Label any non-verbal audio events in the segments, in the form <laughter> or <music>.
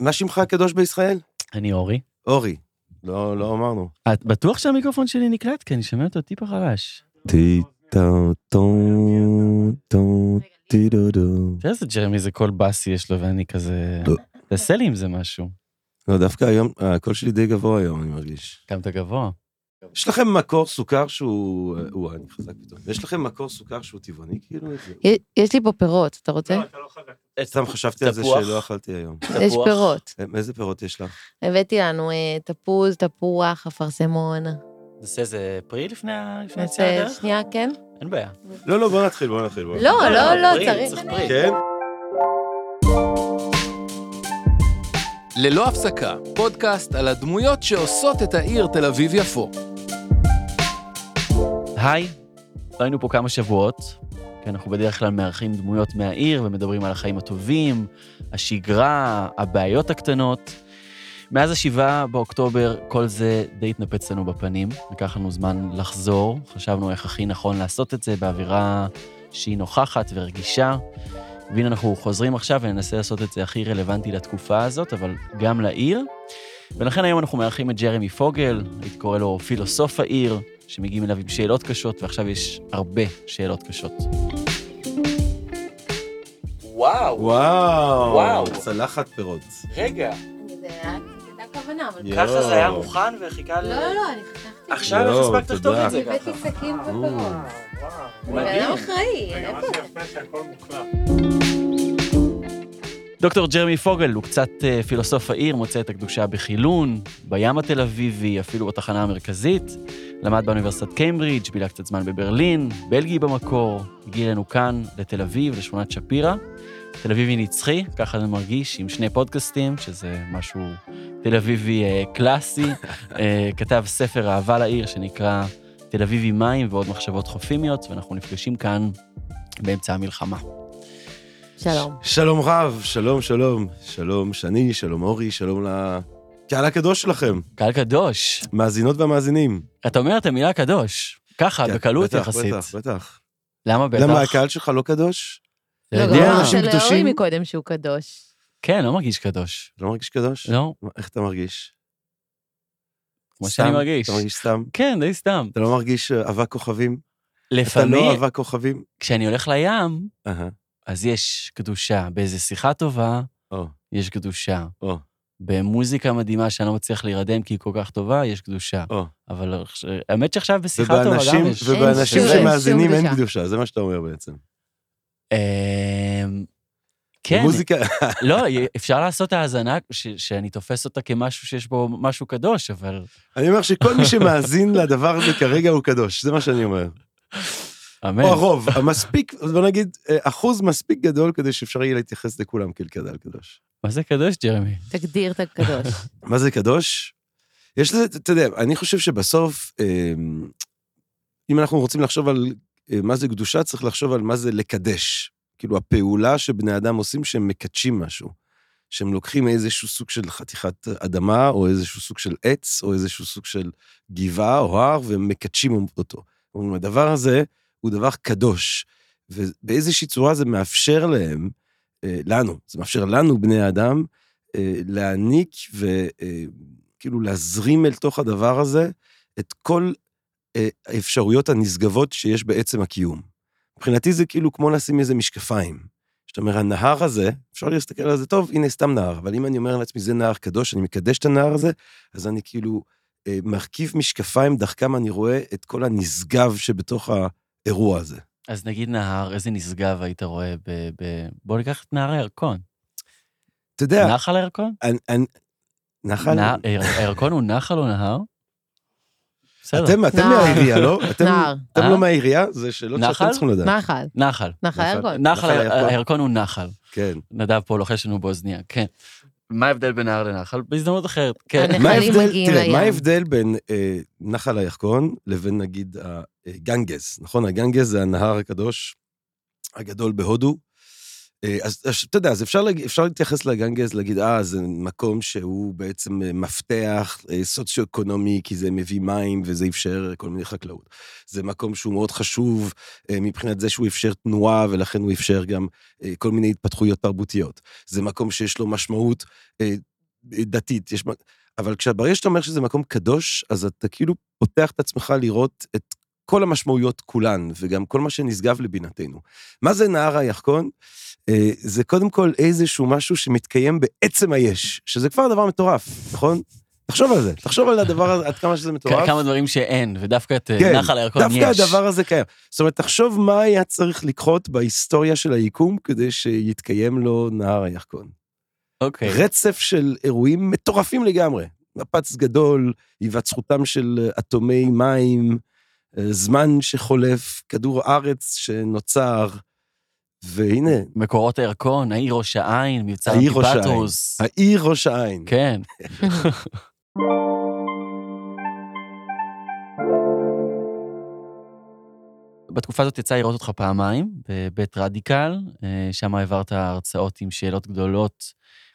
מה- שמך הקדוש בישראל? אני אורי. אורי. לא, לא אמרנו. את בטוח שהמיקרופון שלי נקלט? כי אני שומע אותו טיפה חלש. טי טו טו טו טי דו דו. תראה איזה ג'רמי זה קול באסי יש לו ואני כזה... לא. תעשה לי עם זה משהו. לא, דווקא היום, הקול שלי די גבוה היום, אני מרגיש. קמת גבוה. יש לכם מקור סוכר שהוא... וואי, אני חזק פתאום. יש לכם מקור סוכר שהוא טבעוני, כאילו? יש לי פה פירות, אתה רוצה? סתם חשבתי על זה. שלא אכלתי היום. <laughs> יש. פירות. איזה פירות יש לך? הבאתי לנו אה, תפוז, תפוח, אפרסמון. נעשה איזה פרי לפני היציאה לדרך? שנייה, כן? אין בעיה. לא, לא, בוא נתחיל, בוא נתחיל. בוא לא. לא, לא, צריך. צריך פרי. כן? ללא הפסקה, פודקאסט על הדמויות שעושות את העיר תל אביב-יפו. היי, לא היינו פה כמה שבועות, כי אנחנו בדרך כלל מארחים דמויות מהעיר ומדברים על החיים הטובים, השגרה, הבעיות הקטנות. מאז השבעה באוקטובר כל זה די התנפץ לנו בפנים, לקח לנו זמן לחזור, חשבנו איך הכי נכון לעשות את זה באווירה שהיא נוכחת ורגישה. והנה אנחנו חוזרים עכשיו וננסה לעשות את זה הכי רלוונטי לתקופה הזאת, אבל גם לעיר. ולכן היום אנחנו מארחים את ג'רמי פוגל, הייתי קורא לו פילוסוף העיר, שמגיעים אליו עם שאלות קשות, ועכשיו יש הרבה שאלות קשות. וואו, וואו. וואו. צלחת פירות. רגע, הייתה כוונה, אבל... יואו. ככה זה היה מוכן וחיכה ל... לא, לא, לא, אני חתכתי. עכשיו איך הספקת לכתוב. את זה ככה? הבאתי סכין ופירות. מדהים. אדם אחראי, איפה זה? דוקטור ג'רמי פוגל הוא קצת אה, פילוסוף העיר, מוצא את הקדושה בחילון, בים התל אביבי, אפילו בתחנה המרכזית. למד באוניברסיטת קיימברידג', בילה קצת זמן בברלין, בלגי במקור, הגיע אלינו כאן, לתל אביב, לשכונת שפירא. תל אביבי נצחי, ככה זה מרגיש, עם שני פודקאסטים, שזה משהו תל אביבי אה, קלאסי. <laughs> אה, כתב ספר אהבה לעיר שנקרא תל אביבי מים ועוד מחשבות חופימיות, ואנחנו נפגשים כאן באמצע המלחמה. שלום. שלום רב, שלום, שלום. שלום שני, שלום אורי, שלום לקהל הקדוש שלכם, קהל קדוש, מאזינות והמאזינים. אתה אומר את המילה קדוש, ככה, כן, בקלות בטח, יחסית. בטח, בטח. למה בטח? למה הקהל שלך לא קדוש? לא, גם אנשים של קדושים? אורי מקודם שהוא קדוש. כן, לא מרגיש קדוש. לא מרגיש קדוש? לא, איך אתה מרגיש? כמו סתם? שאני מרגיש. אתה מרגיש סתם? כן, די סתם. אתה לא מרגיש אה, אבק כוכבים? אתה לא לפעמים, אבק כוכבים? כשאני הולך לים, אהה, אז יש קדושה. באיזה שיחה טובה, או, יש קדושה. או, במוזיקה מדהימה שאני לא מצליח להירדם כי היא כל כך טובה, יש קדושה. או. אבל האמת שעכשיו בשיחה טובה ובאנשים, גם יש. ובאנשים שמאזינים אין קדושה. קדושה, זה מה שאתה אומר בעצם. אמ, כן, מוזיקה, לא, אפשר לעשות האזנה ש- שאני תופס אותה כמשהו שיש בו משהו קדוש, אבל... אני אומר שכל מי שמאזין לדבר הזה כרגע הוא קדוש, זה מה שאני אומר. אמן. או הרוב, המספיק, בוא נגיד, אה, אחוז מספיק גדול כדי שאפשר יהיה להתייחס לכולם כאל קדל קדוש. מה זה קדוש, ג'רמי? תגדיר את הקדוש. <laughs> מה זה קדוש? יש לזה, אתה יודע, אני חושב שבסוף, אה, אם אנחנו רוצים לחשוב על אה, מה זה קדושה, צריך לחשוב על מה זה לקדש. כאילו, הפעולה שבני אדם עושים שהם מקדשים משהו. שהם לוקחים איזשהו סוג של חתיכת אדמה, או איזשהו סוג של עץ, או איזשהו סוג של גבעה או הר, והם מקדשים אותו. אומרים, הדבר הזה הוא דבר קדוש, ובאיזושהי צורה זה מאפשר להם, אה, לנו, זה מאפשר לנו, בני האדם, אה, להעניק וכאילו להזרים אל תוך הדבר הזה את כל אה, האפשרויות הנשגבות שיש בעצם הקיום. מבחינתי זה כאילו כמו לשים איזה משקפיים. זאת אומרת, הנהר הזה, אפשר להסתכל על זה, טוב, הנה סתם נהר, אבל אם אני אומר לעצמי, זה נהר קדוש, אני מקדש את הנהר הזה, אז אני כאילו אה, מרכיב משקפיים, דרכם אני רואה את כל הנשגב שבתוך האירוע הזה. אז נגיד נהר, איזה נשגב היית רואה ב... ב... בוא ניקח את נהר הירקון. אתה יודע, נחל הירקון? אני- אני- נחל? היר- הירקון הוא נחל או נהר? אתם, אתם. מהעירייה, לא? <laughs> אתם. אתם אה? לא מהעירייה? זה שאלות? שאתם צריכים לדעת. נחל. נחל. נחל הירקון. נחל הירקון. הוא נחל. כן. נדב פה לוחש לנו באוזניה, כן. מה ההבדל בין נהר לנחל? בהזדמנות אחרת, כן. הנחלים מה ההבדל, תראה. מה ההבדל בין אה, נחל הירקון לבין נגיד הגנגז, נכון? הגנגז זה הנהר הקדוש הגדול בהודו, אה, אז אז אתה יודע, אז אפשר, להג- אפשר להתייחס לגנגז, להגיד, אה, זה מקום שהוא בעצם אה, מפתח אה, סוציו-אקונומי, כי זה מביא מים וזה אפשר כל מיני חקלאות. זה מקום שהוא מאוד חשוב אה, מבחינת זה שהוא אפשר תנועה, ולכן הוא אפשר גם אה, כל מיני התפתחויות תרבותיות. זה מקום שיש לו משמעות אה, דתית, יש... אבל כשברגע שאתה אומר שזה מקום קדוש, אז אתה כאילו פותח את עצמך לראות את כל המשמעויות כולן, וגם כל מה שנשגב לבינתנו. מה זה נהר הירקון? אה, זה קודם כל איזשהו משהו שמתקיים בעצם היש, שזה כבר דבר מטורף, נכון? תחשוב על זה, תחשוב על הדבר הזה, עד כמה שזה מטורף. כמה דברים שאין, ודווקא את אה, כן, נחל הירקון יש. דווקא הדבר הזה קיים. זאת אומרת, תחשוב מה היה צריך לקרות בהיסטוריה של היקום כדי שיתקיים לו נהר הירקון. אוקיי. רצף של אירועים מטורפים לגמרי. מפץ גדול, היווצרותם של אטומי מים, אה, זמן שחולף, כדור הארץ שנוצר, והנה, מקורות הירקון, העיר ראש העין, מבצע. אנטיפטרוס. העיר ראש העין. כן. <laughs> בתקופה הזאת יצא לראות אותך פעמיים, בבית רדיקל, אה, שם העברת הרצאות עם שאלות גדולות,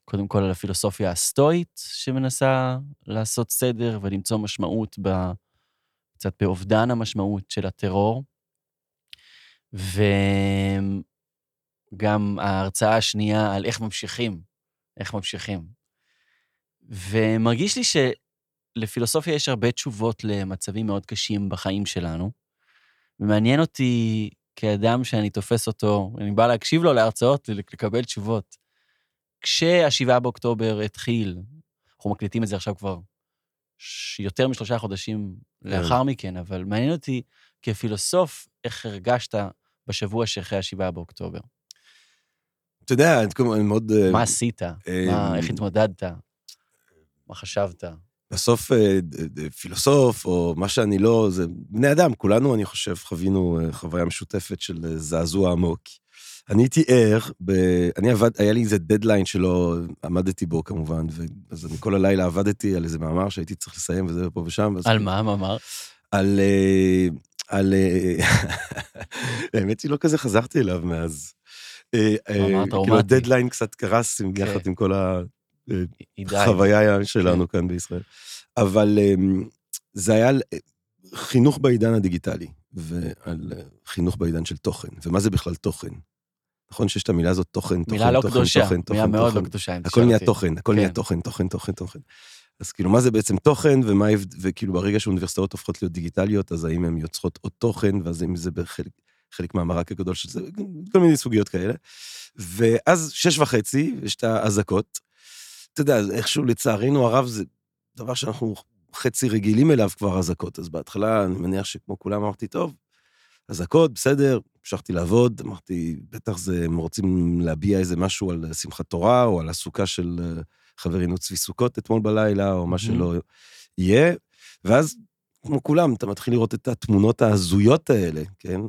קודם כל על הפילוסופיה הסטואית, שמנסה לעשות סדר ולמצוא משמעות, ב, קצת באובדן המשמעות של הטרור. וגם ההרצאה השנייה על איך ממשיכים, איך ממשיכים. ומרגיש לי שלפילוסופיה יש הרבה תשובות למצבים מאוד קשים בחיים שלנו, ומעניין אותי כאדם שאני תופס אותו, אני בא להקשיב לו להרצאות ולקבל תשובות. כשהשבעה באוקטובר התחיל, אנחנו מקליטים את זה עכשיו כבר יותר משלושה חודשים לאחר מכן, אבל מעניין אותי כפילוסוף, איך הרגשת בשבוע שאחרי השבעה באוקטובר. אתה יודע, אני מאוד... אה, מה עשית? מה- איך התמודדת? מה חשבת? בסוף אה, פילוסוף, או מה שאני לא, זה בני אדם, כולנו, אני חושב, חווינו אה, חוויה משותפת של אה, זעזוע עמוק. אני הייתי ער, ב... אני עבד, היה לי איזה דדליין שלא עמדתי בו כמובן, ו... אז אני כל הלילה עבדתי על איזה מאמר שהייתי צריך לסיים וזה פה ושם. על מה, מה אמר? על... אה, על... אה, <laughs> האמת היא, לא כזה חזרתי אליו מאז. אה, כאילו. הדדליין קצת קרס כן. יחד עם כל. החוויה שלנו כאן בישראל. אבל זה היה חינוך בעידן הדיגיטלי, ועל חינוך בעידן של תוכן. ומה זה בכלל תוכן? נכון שיש את המילה הזאת תוכן, תוכן, לא תוכן, קדושה, תוכן, מילה תוכן, מאוד תוכן. לא קדושה. הכל נהיה. תוכן, הכל נהיה כן. תוכן, תוכן, תוכן, תוכן. אז כאילו, מה זה בעצם תוכן, ומה וכאילו ברגע שאוניברסיטאות הופכות להיות דיגיטליות, אז האם הן יוצרות עוד תוכן, ואז אם זה בחלק חלק מהמרק הגדול של זה, כל מיני סוגיות כאלה. ואז שש וחצי, יש את האזעקות. אתה יודע, איכשהו לצערנו הרב זה דבר שאנחנו חצי רגילים אליו כבר אזעקות. אז בהתחלה, אני מניח שכמו כולם אמרתי, טוב, אזעקות, בסדר, המשכתי לעבוד, אמרתי, בטח זה, הם רוצים להביע איזה משהו על שמחת תורה, או על הסוכה של אה, חברנו צבי סוכות אתמול בלילה, או מה שלא יהיה. ואז, כמו כולם, אתה מתחיל לראות את התמונות ההזויות האלה, כן?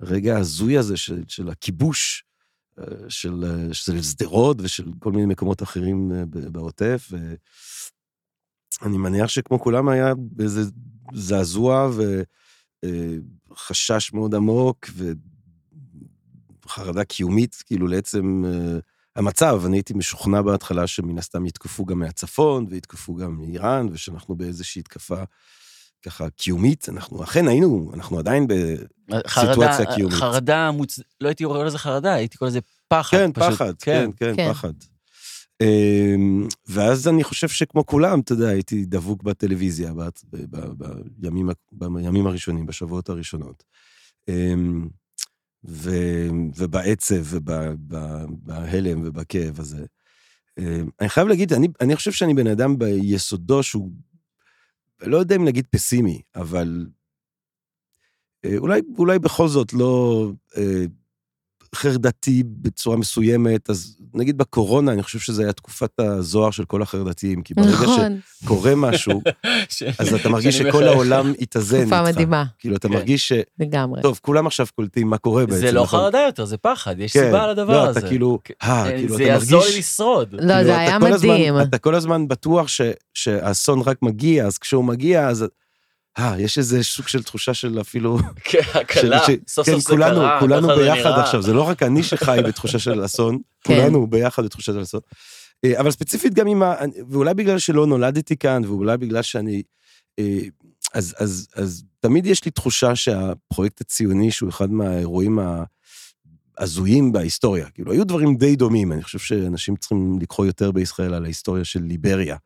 הרגע ההזוי הזה של, של הכיבוש, אה, של, אה, של שדרות ושל כל מיני מקומות אחרים בעוטף, ואני מניח שכמו כולם היה באיזה זעזוע וחשש מאוד עמוק וחרדה קיומית, כאילו לעצם אה, המצב. אני הייתי משוכנע בהתחלה שמן הסתם יתקפו גם מהצפון ויתקפו גם מאיראן, ושאנחנו באיזושהי התקפה ככה קיומית. אנחנו אכן היינו, אנחנו עדיין ב... חרדה, סיטואציה קיומית. חרדה מוצ... לא הייתי קורא לזה חרדה, הייתי קורא לזה פחד. כן, פשוט. פחד, כן, כן, כן. פחד. אמ, ואז אני חושב שכמו כולם, אתה יודע, הייתי דבוק בטלוויזיה בימים, בימים הראשונים, בשבועות הראשונות. אמ, ו- ובעצב ובהלם ובכאב הזה. אמ, אני חייב להגיד, אני, אני חושב שאני בן אדם ביסודו שהוא, לא יודע אם להגיד פסימי, אבל אה, אולי, אולי בכל זאת לא אה, חרדתי בצורה מסוימת, אז נגיד בקורונה, אני חושב שזו הייתה תקופת הזוהר של כל החרדתיים, כי ברגע נכון, שקורה משהו, <laughs> ש... אז אתה מרגיש שכל. העולם התאזן איתך. תקופה מדהימה, כאילו, אתה כן. מרגיש ש... לגמרי. טוב, כולם עכשיו קולטים מה קורה בעצם. זה לא נכון? חרדה יותר, זה פחד, יש כן. סיבה לדבר לא, הזה. אתה כאילו, כן. אה, אה, כאילו, זה אתה יעזור מרגיש... לי לשרוד. לא, כאילו, זה אתה היה כל הזמן- מדהים. אתה כל הזמן בטוח ש- שהאסון רק מגיע, אז כשהוא מגיע, אז... אה, יש איזה סוג של תחושה של אפילו... <laughs> כן, הקלה, ש- סוף כן, סוף זה קרה, כולנו ביחד. עכשיו, זה לא רק אני שחי בתחושה של אסון, <laughs> כן. כולנו ביחד בתחושה של אסון. אה, אבל ספציפית גם עם ה... ואולי בגלל שלא נולדתי כאן, ואולי בגלל שאני... אה, אז, אז, אז תמיד יש לי תחושה שהפרויקט הציוני, שהוא אחד מהאירועים ההזויים בהיסטוריה, כאילו, היו דברים די דומים, אני חושב שאנשים צריכים לקרוא יותר בישראל על ההיסטוריה של ליבריה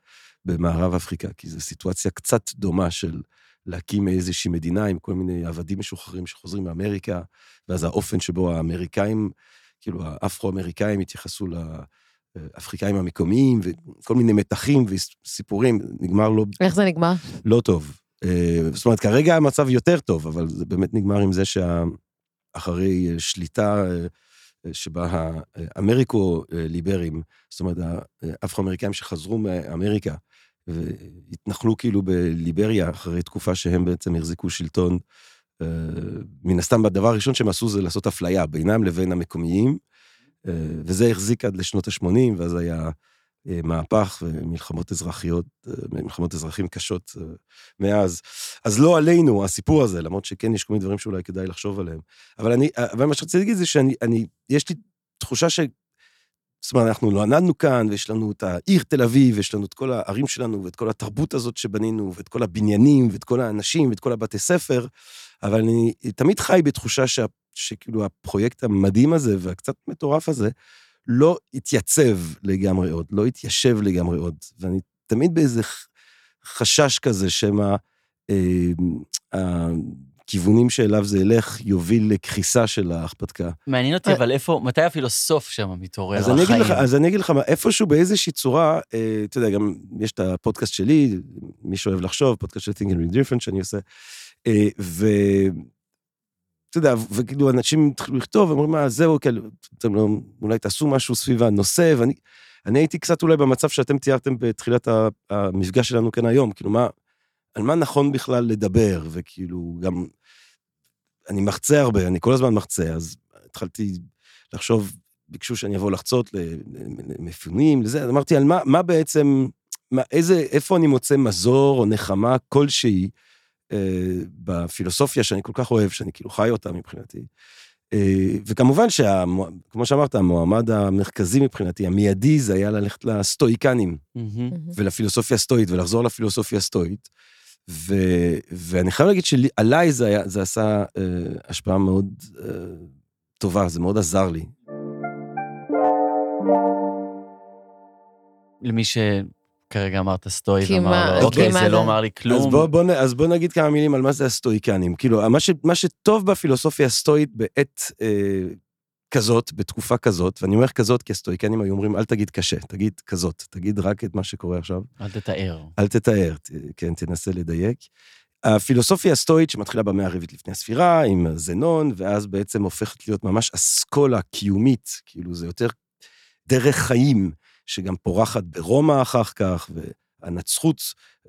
במערב אפריקה, כי זו סיטואציה קצת דומה של להקים איזושהי מדינה עם כל מיני עבדים משוחררים שחוזרים מאמריקה, ואז האופן שבו האמריקאים, כאילו האפרו-אמריקאים התייחסו לאפריקאים המקומיים, וכל מיני מתחים וסיפורים, נגמר לא, איך זה נגמר? לא טוב. אה, זאת אומרת, כרגע המצב יותר טוב, אבל זה באמת נגמר עם זה שאחרי שליטה אה, שבה האמריקו-ליברים, זאת אומרת, האפרו-אמריקאים שחזרו מאמריקה, והתנחלו כאילו בליבריה אחרי תקופה שהם בעצם החזיקו שלטון. אה, מן הסתם, הדבר הראשון שהם עשו זה לעשות אפליה בינם לבין המקומיים, אה, וזה החזיק עד לשנות ה-80, ואז היה אה, מהפך ומלחמות אזרחיות, מלחמות אזרחים קשות מאז. אז לא עלינו הסיפור הזה, למרות שכן יש כל מיני דברים שאולי כדאי לחשוב עליהם. אבל אני, אבל מה שרציתי להגיד זה שאני, אני, יש לי תחושה ש... זאת אומרת, אנחנו נולדנו כאן, ויש לנו את העיר תל אביב, ויש לנו את כל הערים שלנו, ואת כל התרבות הזאת שבנינו, ואת כל הבניינים, ואת כל האנשים, ואת כל הבתי ספר, אבל אני תמיד חי בתחושה שה, שכאילו הפרויקט המדהים הזה, והקצת מטורף הזה, לא התייצב לגמרי עוד, לא התיישב לגמרי עוד. ואני תמיד באיזה חשש כזה שמא אה, הכיוונים שאליו זה ילך יוביל לקריסה של ההכפתקה. מעניין אותי, אבל איפה, מתי הפילוסוף שם מתעורר אז על אני, אגיד לך, החיים? אז אני אגיד לך, מה, איפשהו באיזושהי צורה, אה, אתה יודע, גם יש את הפודקאסט שלי, מי שאוהב לחשוב, פודקאסט של Think and Read Different שאני עושה, אה, ו... אתה יודע, וכאילו אנשים התחילו לכתוב, אמרו, מה, זהו, כאילו, אתם לא, אולי תעשו משהו סביב הנושא, ואני אני הייתי קצת אולי במצב שאתם תיארתם בתחילת המפגש שלנו כאן היום, כאילו, מה, על מה נכון בכלל לדבר, וכאילו, גם, אני מחצה הרבה, אני כל הזמן מחצה, אז התחלתי לחשוב, ביקשו שאני אבוא לחצות ל- למפונים, לזה, אז אמרתי, על מה, מה בעצם, מה, איזה, איפה אני מוצא מזור או נחמה כלשהי אה, בפילוסופיה שאני כל כך אוהב, שאני כאילו חי אותה מבחינתי. אה, וכמובן שכמו שאמרת, המועמד המרכזי מבחינתי, המיידי, זה היה ללכת לסטואיקנים מהמם. ולפילוסופיה הסטואית, ולחזור לפילוסופיה הסטואית. ו, ואני חייב להגיד שעליי זה, היה, זה עשה אה, השפעה מאוד אה, טובה, זה מאוד עזר לי. למי שכרגע אמרת סטואי ואמר לו, אוקיי, זה לא? אמר לי כלום. אז בוא, בוא, אז בוא נגיד כמה מילים על מה זה הסטואיקנים. כאילו, מה, ש, מה שטוב בפילוסופיה הסטואית בעת אה, כזאת, בתקופה כזאת, ואני אומר כזאת כי הסטואיקנים היו אומרים, אל תגיד קשה, תגיד כזאת, תגיד רק את מה שקורה עכשיו. אל תתאר. אל תתאר, ת- כן, תנסה לדייק. הפילוסופיה הסטואית שמתחילה במאה הרביעית לפני הספירה, עם זנון, ואז בעצם הופכת להיות ממש אסכולה קיומית, כאילו זה יותר דרך חיים, שגם פורחת ברומא אחר כך, והנצחות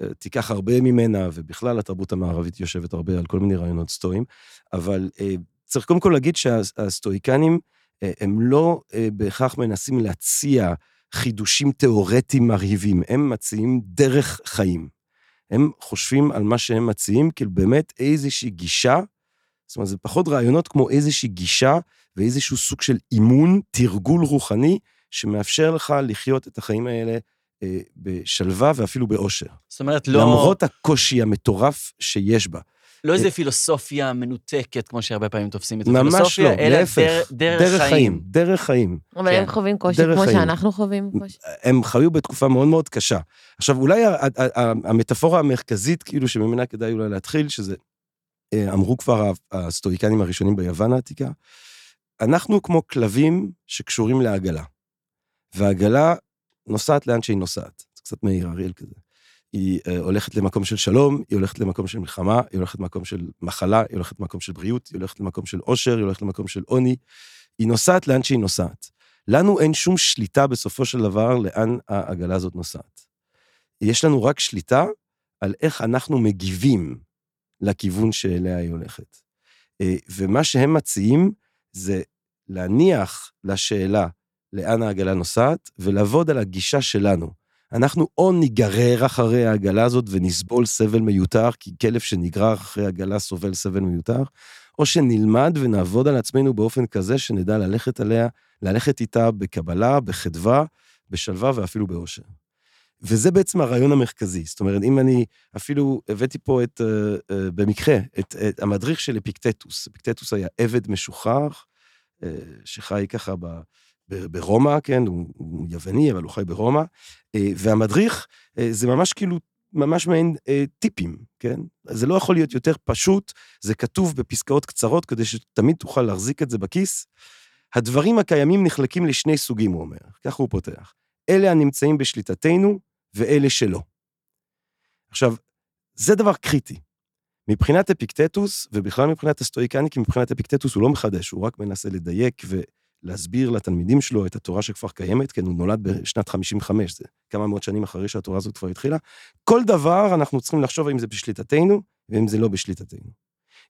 אה, תיקח הרבה ממנה, ובכלל התרבות המערבית יושבת הרבה על כל מיני רעיונות סטואיים, אבל אה, צריך קודם כל להגיד שהסטואיקנים, אה, הם לא אה, בהכרח מנסים להציע חידושים תיאורטיים מרהיבים, הם מציעים דרך חיים. הם חושבים על מה שהם מציעים, כאילו באמת איזושהי גישה, זאת אומרת, זה פחות רעיונות כמו איזושהי גישה ואיזשהו סוג של אימון, תרגול רוחני, שמאפשר לך לחיות את החיים האלה אה, בשלווה ואפילו באושר. זאת אומרת, לא, למרות הקושי המטורף שיש בה. לא איזה פילוסופיה מנותקת, כמו שהרבה פעמים תופסים את ממש הפילוסופיה, לא, אלא להפך. דר, דרך, חיים. דרך חיים. אבל כן. הם חווים קושי דרך כמו חיים. שאנחנו חווים קושי. הם חיו בתקופה מאוד מאוד קשה. עכשיו, אולי המטאפורה המרכזית, כאילו, שממנה כדאי אולי להתחיל, שזה, אה, אמרו כבר הסטואיקנים הראשונים ביוון העתיקה, אנחנו כמו כלבים שקשורים לעגלה. והעגלה נוסעת לאן שהיא נוסעת. זה קצת מאיר אריאל כזה. היא אה, הולכת למקום של שלום, היא הולכת למקום של מלחמה, היא הולכת למקום של מחלה, היא הולכת למקום של בריאות, היא הולכת למקום של עושר, היא הולכת למקום של עוני. היא נוסעת לאן שהיא נוסעת. לנו אין שום שליטה בסופו של דבר לאן העגלה הזאת נוסעת. יש לנו רק שליטה על איך אנחנו מגיבים לכיוון שאליה היא הולכת. אה, ומה שהם מציעים זה להניח לשאלה לאן העגלה נוסעת ולעבוד על הגישה שלנו. אנחנו או ניגרר אחרי העגלה הזאת ונסבול סבל מיותר, כי כלב שנגרר אחרי עגלה סובל סבל מיותר, או שנלמד ונעבוד על עצמנו באופן כזה שנדע ללכת עליה, ללכת איתה בקבלה, בחדווה, בשלווה ואפילו באושר. וזה בעצם הרעיון המרכזי. זאת אומרת, אם אני אפילו הבאתי פה את, uh, uh, במקרה, את, את המדריך של אפיקטטוס. אפיקטטוס היה עבד משוחרר, uh, שחי ככה ב, ברומא, כן, הוא, הוא יווני, אבל הוא חי ברומא, uh, והמדריך uh, זה ממש כאילו, ממש מעין uh, טיפים, כן? זה לא יכול להיות יותר פשוט, זה כתוב בפסקאות קצרות, כדי שתמיד תוכל להחזיק את זה בכיס. הדברים הקיימים נחלקים לשני סוגים, הוא אומר, ככה הוא פותח. אלה הנמצאים בשליטתנו, ואלה שלא. עכשיו, זה דבר קריטי. מבחינת אפיקטטוס, ובכלל מבחינת הסטואיקני, כי מבחינת אפיקטטוס הוא לא מחדש, הוא רק מנסה לדייק ולהסביר לתלמידים שלו את התורה שכבר קיימת, כן, הוא נולד בשנת 55, זה כמה מאות שנים אחרי שהתורה הזאת כבר התחילה. כל דבר אנחנו צריכים לחשוב האם זה בשליטתנו, ואם זה לא בשליטתנו.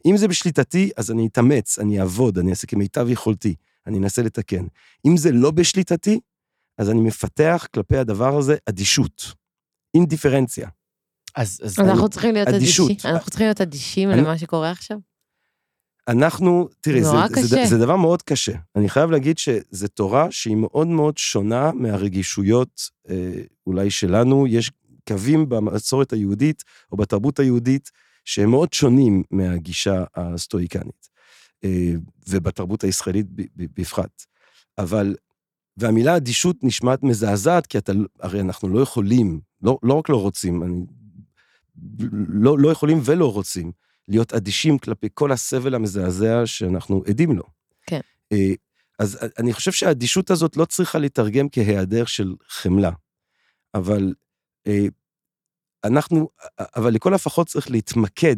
אם זה בשליטתי, אז אני אתאמץ, אני אעבוד, אני אעשה כמיטב יכולתי, אני אנסה לתקן. אם זה לא בשליטתי, אז אני מפתח כלפי הדבר הזה אדישות, אינדיפרנציה. אז, אז אז אנחנו צריכים להיות אדישות. אדישים. אנחנו צריכים להיות אדישים אני- למה שקורה עכשיו. אנחנו, תראי, זה, זה, זה. זה דבר מאוד קשה. אני חייב להגיד שזו תורה שהיא מאוד מאוד שונה מהרגישויות אה, אולי שלנו. יש קווים במסורת היהודית או בתרבות היהודית שהם מאוד שונים מהגישה הסטואיקנית, אה, ובתרבות הישראלית ב- ב- בפרט. אבל, והמילה אדישות נשמעת מזעזעת, כי אתה, הרי אנחנו לא יכולים, לא, לא רק לא רוצים, אני, לא, לא יכולים ולא רוצים להיות אדישים כלפי כל הסבל המזעזע שאנחנו עדים לו. כן. אה, אז אני חושב שהאדישות הזאת לא צריכה להתרגם כהיעדר של חמלה, אבל אה, אנחנו, אבל לכל הפחות צריך להתמקד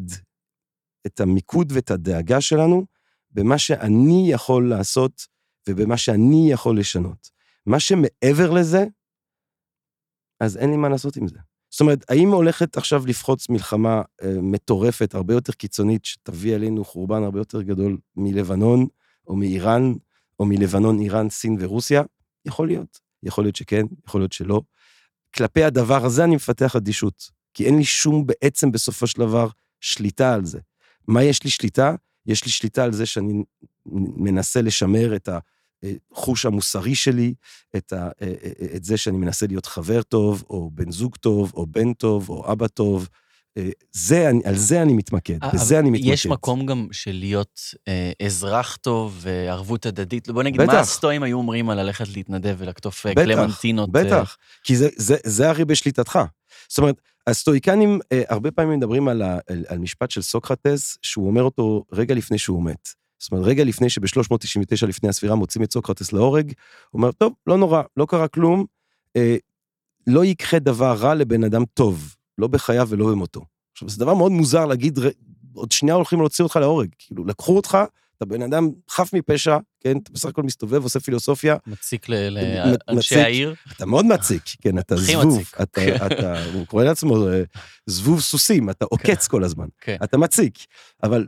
את המיקוד ואת הדאגה שלנו במה שאני יכול לעשות ובמה שאני יכול לשנות. מה שמעבר לזה, אז אין לי מה לעשות עם זה. זאת אומרת, האם הולכת עכשיו לפחוץ מלחמה אה, מטורפת, הרבה יותר קיצונית, שתביא עלינו חורבן הרבה יותר גדול מלבנון, או מאיראן, או מלבנון, איראן, סין ורוסיה? יכול להיות. יכול להיות שכן, יכול להיות שלא. כלפי הדבר הזה אני מפתח אדישות, כי אין לי שום בעצם בסופו של דבר שליטה על זה. מה יש לי שליטה? יש לי שליטה על זה שאני מנסה לשמר את החוש המוסרי שלי, את, ה, את זה שאני מנסה להיות חבר טוב, או בן זוג טוב, או בן טוב, או אבא טוב. זה, אני- על זה אני מתמקד, בזה אני מתמקד. אה, יש מקום גם של להיות אה, אזרח טוב וערבות הדדית. בוא נגיד, בטח. מה הסטואים היו אומרים על ללכת להתנדב ולקטוף אה, בטח, קלמנטינות? אה, בטח, כי זה, זה, זה הרי בשליטתך. זאת אומרת, הסטואיקנים אה, הרבה פעמים מדברים על, ה, על, על משפט של סוקרטס, שהוא אומר אותו רגע לפני שהוא מת. זאת אומרת, רגע לפני שב-399 לפני הספירה מוצאים את סוקרטס להורג, הוא אומר, טוב, לא נורא, לא קרה כלום, אה, לא יקחה דבר רע לבן אדם טוב, לא בחייו ולא במותו. עכשיו, זה דבר מאוד מוזר להגיד, "ר- עוד שנייה הולכים להוציא אותך להורג. כאילו, לקחו אותך, אתה בן אדם חף מפשע, כן, אתה בסך הכל מסתובב, עושה פילוסופיה, מציק לאנשי. העיר. אתה מאוד מציק, כן, אתה זבוב. אתה, אתה, הוא קורא לעצמו אה, זבוב סוסים, אתה עוקץ כל הזמן. כן. אתה מציק, אבל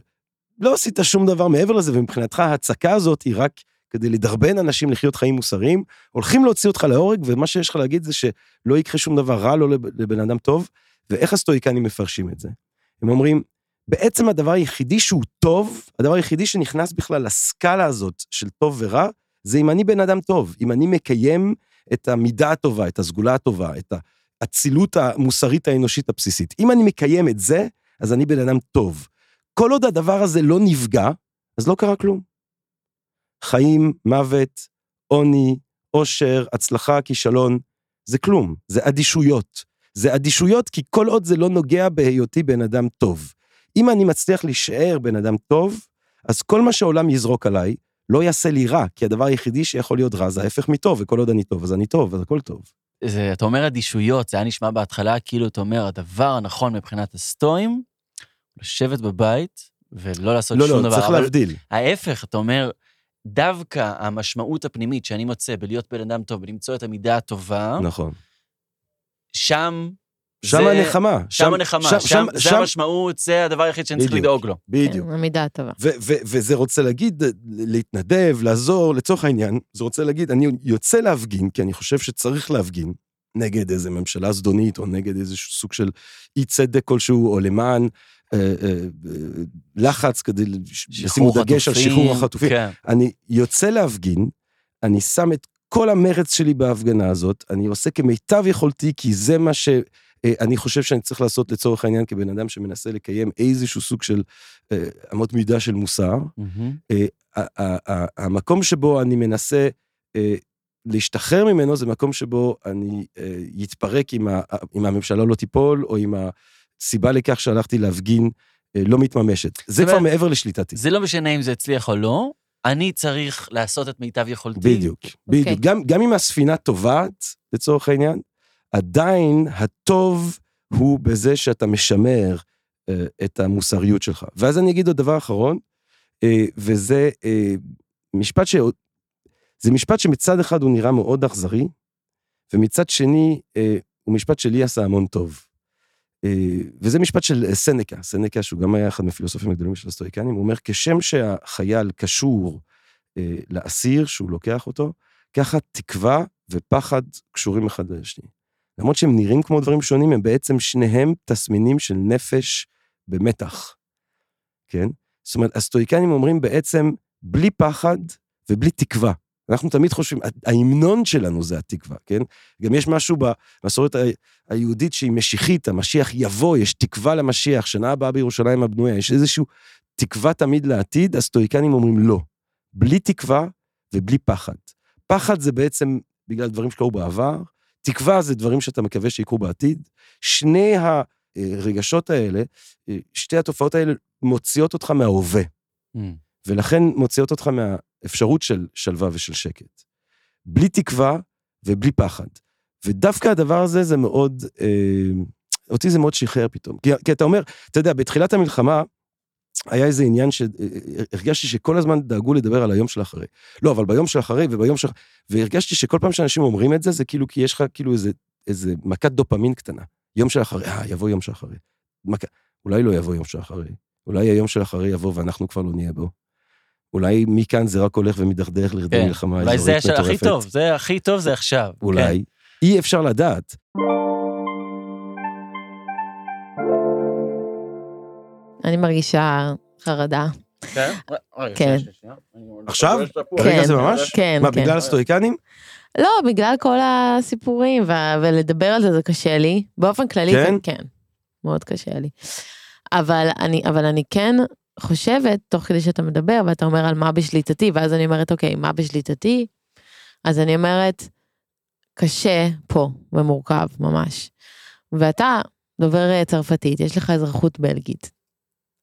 לא עשית שום דבר מעבר לזה, ומבחינתך ההצקה הזאת היא רק כדי לדרבן אנשים לחיות חיים מוסריים, הולכים להוציא אותך להורג, ומה שיש לך להגיד זה שלא יקרה שום דבר רע, לא לב- לבן אדם טוב, ואיך הסטואיקנים מפרשים את זה? הם אומרים, בעצם הדבר היחידי שהוא טוב, הדבר היחידי שנכנס בכלל לסקאלה הזאת של טוב ורע, זה אם אני בן אדם טוב, אם אני מקיים את המידה הטובה, את הסגולה הטובה, את האצילות המוסרית האנושית הבסיסית. אם אני מקיים את זה, אז אני בן אדם טוב. כל עוד הדבר הזה לא נפגע, אז לא קרה כלום. חיים, מוות, עוני, עושר, הצלחה, כישלון, זה כלום, זה אדישויות. זה אדישויות כי כל עוד זה לא נוגע בהיותי בן אדם טוב. אם אני מצליח להישאר בן אדם טוב, אז כל מה שהעולם יזרוק עליי, לא יעשה לי רע, כי הדבר היחידי שיכול להיות רע זה ההפך מטוב, וכל עוד אני טוב, אז אני טוב, אז הכל טוב. זה, אתה אומר אדישויות, זה היה נשמע בהתחלה כאילו אתה אומר, הדבר הנכון מבחינת הסטואים, לשבת בבית ולא לעשות לא, שום לא, דבר. צריך אבל להבדיל. ההפך, אתה אומר, דווקא המשמעות הפנימית שאני מוצא בלהיות בן אדם טוב ולמצוא את המידה הטובה, נכון. שם... שם זה- הנחמה. שם הנחמה, שם, שם, זה שם, המשמעות, זה הדבר היחיד שאני צריך בדיוק. לדאוג לו. בדיוק. כן, המידה הטובה. וזה רוצה להגיד, להתנדב, לעזור, לצורך העניין, זה רוצה להגיד, אני יוצא להפגין, כי אני חושב שצריך להפגין, נגד איזה ממשלה זדונית, או נגד איזשהו סוג של אי צדק כלשהו, או למען אה, לחץ כדי לשימו דגש על שחרור החטופים. כן. אני יוצא להפגין, אני שם את כל המרץ שלי בהפגנה הזאת, אני עושה כמיטב יכולתי, כי זה מה שאני חושב שאני צריך לעשות לצורך העניין כבן אדם שמנסה לקיים איזשהו סוג של אה, אמות מידה של מוסר. אה, המקום שבו אני מנסה אה, להשתחרר ממנו זה מקום שבו אני אה, ה, אם הממשלה לא תיפול, או אם הסיבה לכך שהלכתי להפגין אה, לא מתממשת. זה כבר מעבר לשליטתי. זה לא משנה אם זה הצליח או לא, אני צריך לעשות את מיטב יכולתי. בדיוק, בדיוק. גם, גם אם הספינה טובעת, לצורך העניין, עדיין הטוב הוא בזה שאתה משמר אה, את המוסריות שלך. ואז אני אגיד עוד דבר אחרון, אה, וזה אה, משפט ש... זה משפט שמצד אחד הוא נראה מאוד אכזרי, ומצד שני אה, הוא משפט שלי עשה המון טוב. אה, וזה משפט של אה, סנקה, סנקה שהוא גם היה אחד מהפילוסופים הגדולים של הסטואיקנים, הוא אומר, כשם שהחייל קשור אה, לאסיר שהוא לוקח אותו, ככה תקווה ופחד קשורים אחד לשני. למרות שהם נראים כמו דברים שונים, הם בעצם שניהם תסמינים של נפש במתח, כן? זאת אומרת, הסטואיקנים אומרים בעצם, בלי פחד ובלי תקווה. אנחנו תמיד חושבים, ההמנון שלנו זה התקווה, כן? גם יש משהו במסורת היהודית שהיא משיחית, המשיח יבוא, יש תקווה למשיח, שנה הבאה בירושלים הבנויה, יש איזושהי תקווה תמיד לעתיד, הסטואיקנים אומרים לא. בלי תקווה ובלי פחד. פחד זה בעצם בגלל דברים שקרו בעבר, תקווה זה דברים שאתה מקווה שיקרו בעתיד. שני הרגשות האלה, שתי התופעות האלה מוציאות אותך מההווה, מהמם. ולכן מוציאות אותך מהאפשרות של שלווה ושל שקט. בלי תקווה ובלי פחד. ודווקא הדבר הזה זה מאוד, אה, אותי זה מאוד שחרר פתאום. כי, כי אתה אומר, אתה יודע, בתחילת המלחמה, היה איזה עניין שהרגשתי שכל הזמן דאגו לדבר על היום של אחרי. לא, אבל ביום של אחרי וביום של... והרגשתי שכל פעם שאנשים אומרים את זה, זה כאילו כי יש לך כאילו איזה, איזה מכת דופמין קטנה. יום של אחרי, אה, יבוא יום של אחרי. מק... אולי לא יבוא יום של אחרי. אולי היום של אחרי יבוא ואנחנו כבר לא נהיה בו. אולי מכאן זה רק הולך ומדרדר לכדי כן. מלחמה אולי זה אזורית הש- הכי מטורפת. טוב, זה הכי טוב זה עכשיו. כן. אולי. אי אפשר לדעת. אני מרגישה חרדה. כן? כן. עכשיו? כן. זה ממש? כן, מה, כן. בגלל הסטואיקנים? לא, בגלל כל הסיפורים, ולדבר על זה זה קשה לי. באופן כללי, כן? כן, כן. מאוד קשה לי. אבל אני, אבל אני כן חושבת, תוך כדי שאתה מדבר, ואתה אומר על מה בשליטתי, ואז אני אומרת, אוקיי, מה בשליטתי? אז אני אומרת, קשה פה ומורכב ממש. ואתה דובר אה, צרפתית, יש לך אזרחות בלגית.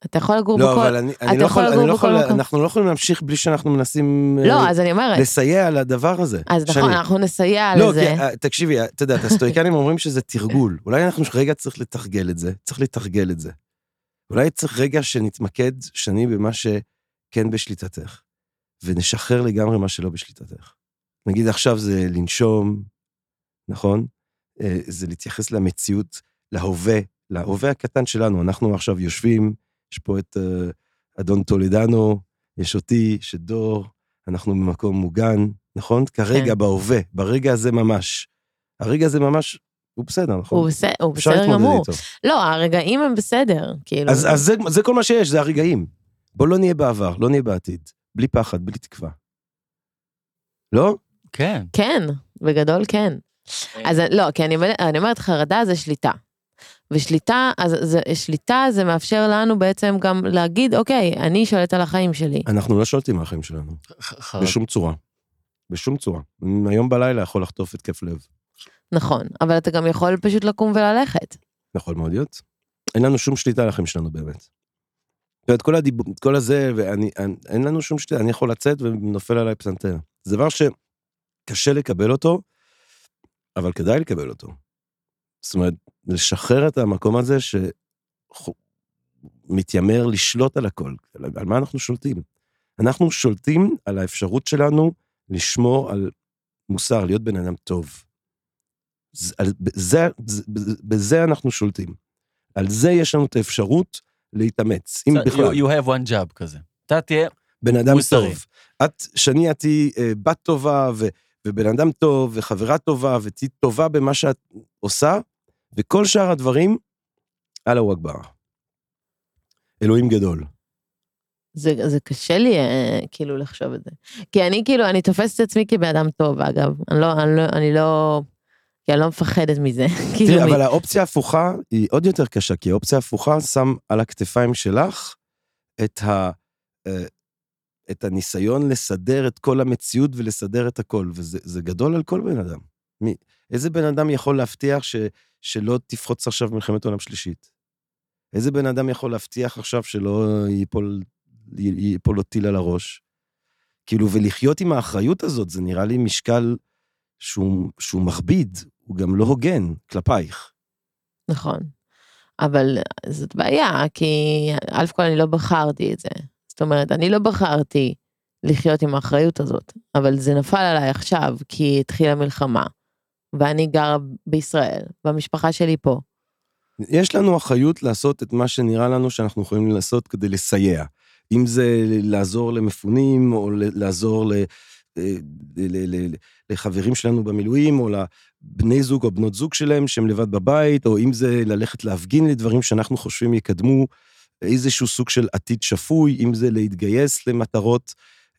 אתה יכול לגור לא, בכל... אבל אני אני לא יכול אני לא יכול. אנחנו לא יכולים להמשיך בלי שאנחנו מנסים אה, לא, אז אני אומרת, לסייע לדבר הזה. אז נכון, שני. אנחנו נסייע לא, לזה. כי, אה, תקשיבי, אתה יודע, הסטואיקנים אומרים שזה תרגול. אולי אנחנו רגע צריך לתרגל את זה, צריך לתרגל את זה. אולי צריך רגע שנתמקד, שני, במה שכן בשליטתך, ונשחרר לגמרי מה שלא בשליטתך. נגיד עכשיו זה לנשום, נכון? אה, זה להתייחס למציאות, להווה, להווה הקטן שלנו. אנחנו עכשיו יושבים, יש פה את אה, אדון טולדנו, יש אותי, יש את דור, אנחנו במקום מוגן, נכון? כרגע, כן. בהווה, ברגע הזה ממש. הרגע הזה ממש, הוא בסדר, נכון? הוא בסדר, הוא בסדר גמור. לא, הרגעים הם בסדר, כאילו. אז, אז זה, זה כל מה שיש, זה הרגעים. בוא לא נהיה בעבר, לא נהיה בעתיד. בלי פחד, בלי תקווה. לא? כן. כן, בגדול כן. אז לא, כי אני, אני אומרת, חרדה זה שליטה. ושליטה, אז זה, שליטה זה מאפשר לנו בעצם גם להגיד, אוקיי, אני שולט על החיים שלי. אנחנו לא שולטים מהחיים שלנו, ח- חרד- בשום צורה. בשום צורה. היום בלילה יכול לחטוף התקף לב. נכון, אבל אתה גם יכול פשוט לקום וללכת. יכול מאוד להיות. אין לנו שום שליטה על החיים שלנו באמת. ואת כל הדיבור, את כל הזה, ואני, אין, לנו שום שליטה, אני יכול לצאת ונופל עליי פסנתר. זה דבר שקשה לקבל אותו, אבל כדאי לקבל אותו. זאת אומרת, לשחרר את המקום הזה שמתיימר לשלוט על הכל. על מה אנחנו שולטים? אנחנו שולטים על האפשרות שלנו לשמור על מוסר, להיות בן אדם טוב. זה, זה, זה, בזה אנחנו שולטים. על זה יש לנו את האפשרות להתאמץ, אם You- בכלל. You have one job כזה. אתה תהיה, בן אדם מוסרי. טוב. את, שני, את היא אה, בת טובה, ו, ובן אדם טוב, וחברה טובה, ותהיי טובה במה שאת עושה, וכל שאר הדברים, אללהו אכבר. אלוהים גדול. זה, זה קשה לי אה, כאילו לחשוב את זה. כי אני כאילו, אני תופסת את עצמי כבן אדם טוב, אגב. אני לא, אני לא, אני לא, כי אני לא מפחדת מזה. <laughs> כאילו, תראי, אבל האופציה ההפוכה היא עוד יותר קשה, כי האופציה ההפוכה שם על הכתפיים שלך את, ה, אה, את הניסיון לסדר את כל המציאות ולסדר את הכל, וזה זה גדול על כל בן אדם. מי, איזה בן אדם יכול להבטיח ש, שלא תפרוץ עכשיו מלחמת עולם שלישית? איזה בן אדם יכול להבטיח עכשיו שלא ייפול, ייפול לו טיל על הראש? כאילו, ולחיות עם האחריות הזאת, זה נראה לי משקל שהוא, שהוא מכביד, הוא גם לא הוגן כלפייך. נכון. אבל זאת בעיה, כי א' כל אני לא בחרתי את זה. זאת אומרת, אני לא בחרתי לחיות עם האחריות הזאת, אבל זה נפל עליי עכשיו, כי התחילה מלחמה, ואני גרה בישראל, והמשפחה שלי פה. יש לנו אחריות לעשות את מה שנראה לנו שאנחנו יכולים לעשות כדי לסייע. אם זה לעזור למפונים, או לעזור ל, לחברים שלנו במילואים, או לבני זוג או בנות זוג שלהם שהם לבד בבית, או אם זה ללכת להפגין לדברים שאנחנו חושבים יקדמו איזשהו סוג של עתיד שפוי, אם זה להתגייס למטרות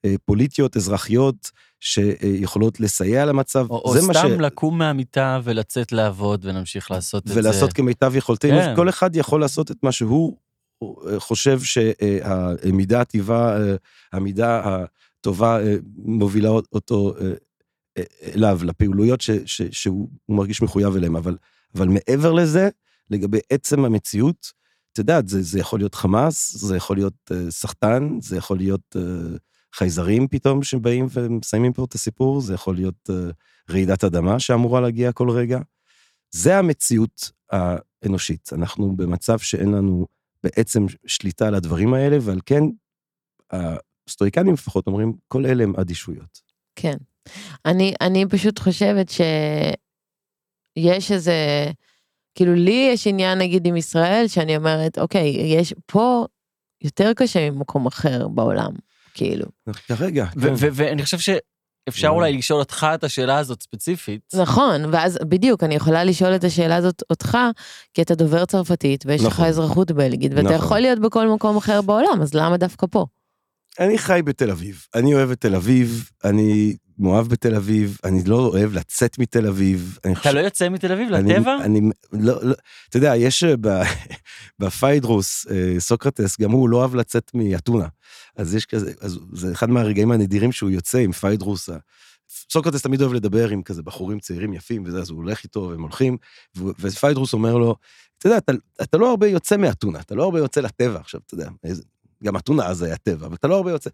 אה, פוליטיות, אזרחיות, שיכולות לסייע למצב. או, או סתם לקום מהמיטה ולצאת לעבוד ונמשיך לעשות את זה. ולעשות כמיטב יכולתנו, כן. כל אחד יכול לעשות את מה שהוא אה, חושב שהמידה הטבעה, אה, המידה הטובה אה, מובילה אותו אה, אה, אליו, לפעילויות ש, ש, שהוא מרגיש מחויב אליהן, אבל, אבל מעבר לזה, לגבי עצם המציאות, את יודעת, זה, זה יכול להיות חמאס, זה יכול להיות אה, סחטן, זה יכול להיות אה, חייזרים פתאום שבאים ומסיימים פה את הסיפור, זה יכול להיות אה, רעידת אדמה שאמורה להגיע כל רגע. זה המציאות האנושית. אנחנו במצב שאין לנו בעצם שליטה על הדברים האלה, ועל כן, הסטואיקנים לפחות אומרים, כל אלה הם אדישויות. כן. אני, אני פשוט חושבת שיש איזה, כאילו לי יש עניין נגיד עם ישראל, שאני אומרת, אוקיי, יש פה יותר קשה ממקום אחר בעולם, כאילו. כרגע, כן. ואני חושב שאפשר לא. אולי לשאול אותך את השאלה הזאת ספציפית. נכון, ואז בדיוק, אני יכולה לשאול את השאלה הזאת אותך, כי אתה דובר צרפתית, ויש לך נכון. אזרחות בלגית, ואתה נכון. יכול להיות בכל מקום אחר בעולם, אז למה דווקא פה? אני חי בתל אביב. אני אוהב את תל אביב, אני מאוהב בתל אביב, אני לא אוהב לצאת מתל אביב. אני אתה לא יוצא מתל אביב אני- לטבע? אני, לא, לא, אתה יודע, יש אה, ב- <laughs> בפיידרוס, אה, סוקרטס, גם הוא לא אוהב לצאת מאתונה. אז יש כזה, אז זה אחד מהרגעים הנדירים שהוא יוצא עם פיידרוס. סוקרטס תמיד אוהב לדבר עם כזה בחורים צעירים יפים וזה, אז הוא הולך איתו והם הולכים, ופיידרוס אומר לו, אתה יודע, אתה, אתה לא הרבה יוצא מאתונה, אתה לא הרבה יוצא לטבע עכשיו, אתה יודע, גם אתונה אז היה טבע, אבל אתה לא הרבה יוצא.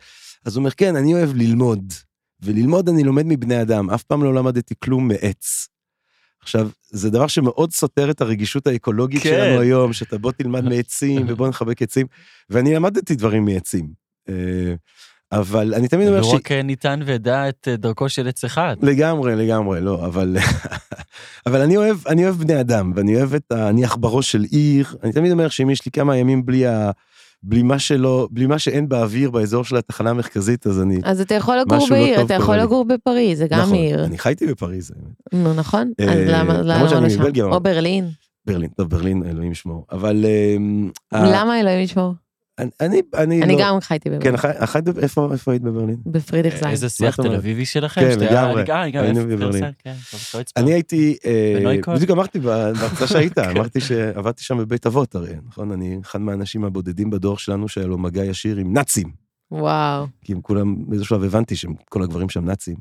אז הוא אומר, כן, אני אוהב ללמוד, וללמוד אני לומד מבני אדם, אף פעם לא למדתי כלום מעץ. עכשיו, זה דבר שמאוד סותר את הרגישות האקולוגית כן. שלנו היום, שאתה בוא תלמד מעצים ובוא נחבק עצים, ואני למדתי דברים מעצים. אה, אבל אני תמיד אומר ש... רק אה, ניתן וידע את אה, דרכו של עץ אחד. לגמרי, לגמרי, לא, אבל... <laughs> אבל אני אוהב, אני אוהב בני אדם, ואני אוהב את ה... אני עכברו של עיר. אני תמיד אומר שאם יש לי כמה ימים בלי ה... בלי מה שלא, בלי מה שאין באוויר באזור של התחנה המרכזית, אז אני... אז אתה יכול לגור לא בעיר, אתה יכול לי. לגור בפריז, זה גם נכון, עיר. אני חייתי בפריז. נו, נכון? אה, אז למה למרות למה לא שם? או ברלין. ברלין, טוב, ברלין, אלוהים ישמור. אבל... אמ, ה- למה אלוהים ישמור? אני, אני, אני לא... גם חייתי כן, בברלין. חי- חיית, איפה איפה היית בברלין? בפרידריך זין. איזה שיח? תל אביבי שלכם? כן, לגמרי. אה, היינו בברלין. כן, קרויצברג. אני הייתי, אה? בדיוק אמרתי בהרצאה שהיית, <laughs> אמרתי שעבדתי שם בבית אבות הרי, נכון? אני אחד מהאנשים הבודדים בדור שלנו שהיה לו מגע ישיר עם נאצים, וואו. כי הם כולם, באיזשהו שלב הבנתי שהם כל הגברים שם נאצים.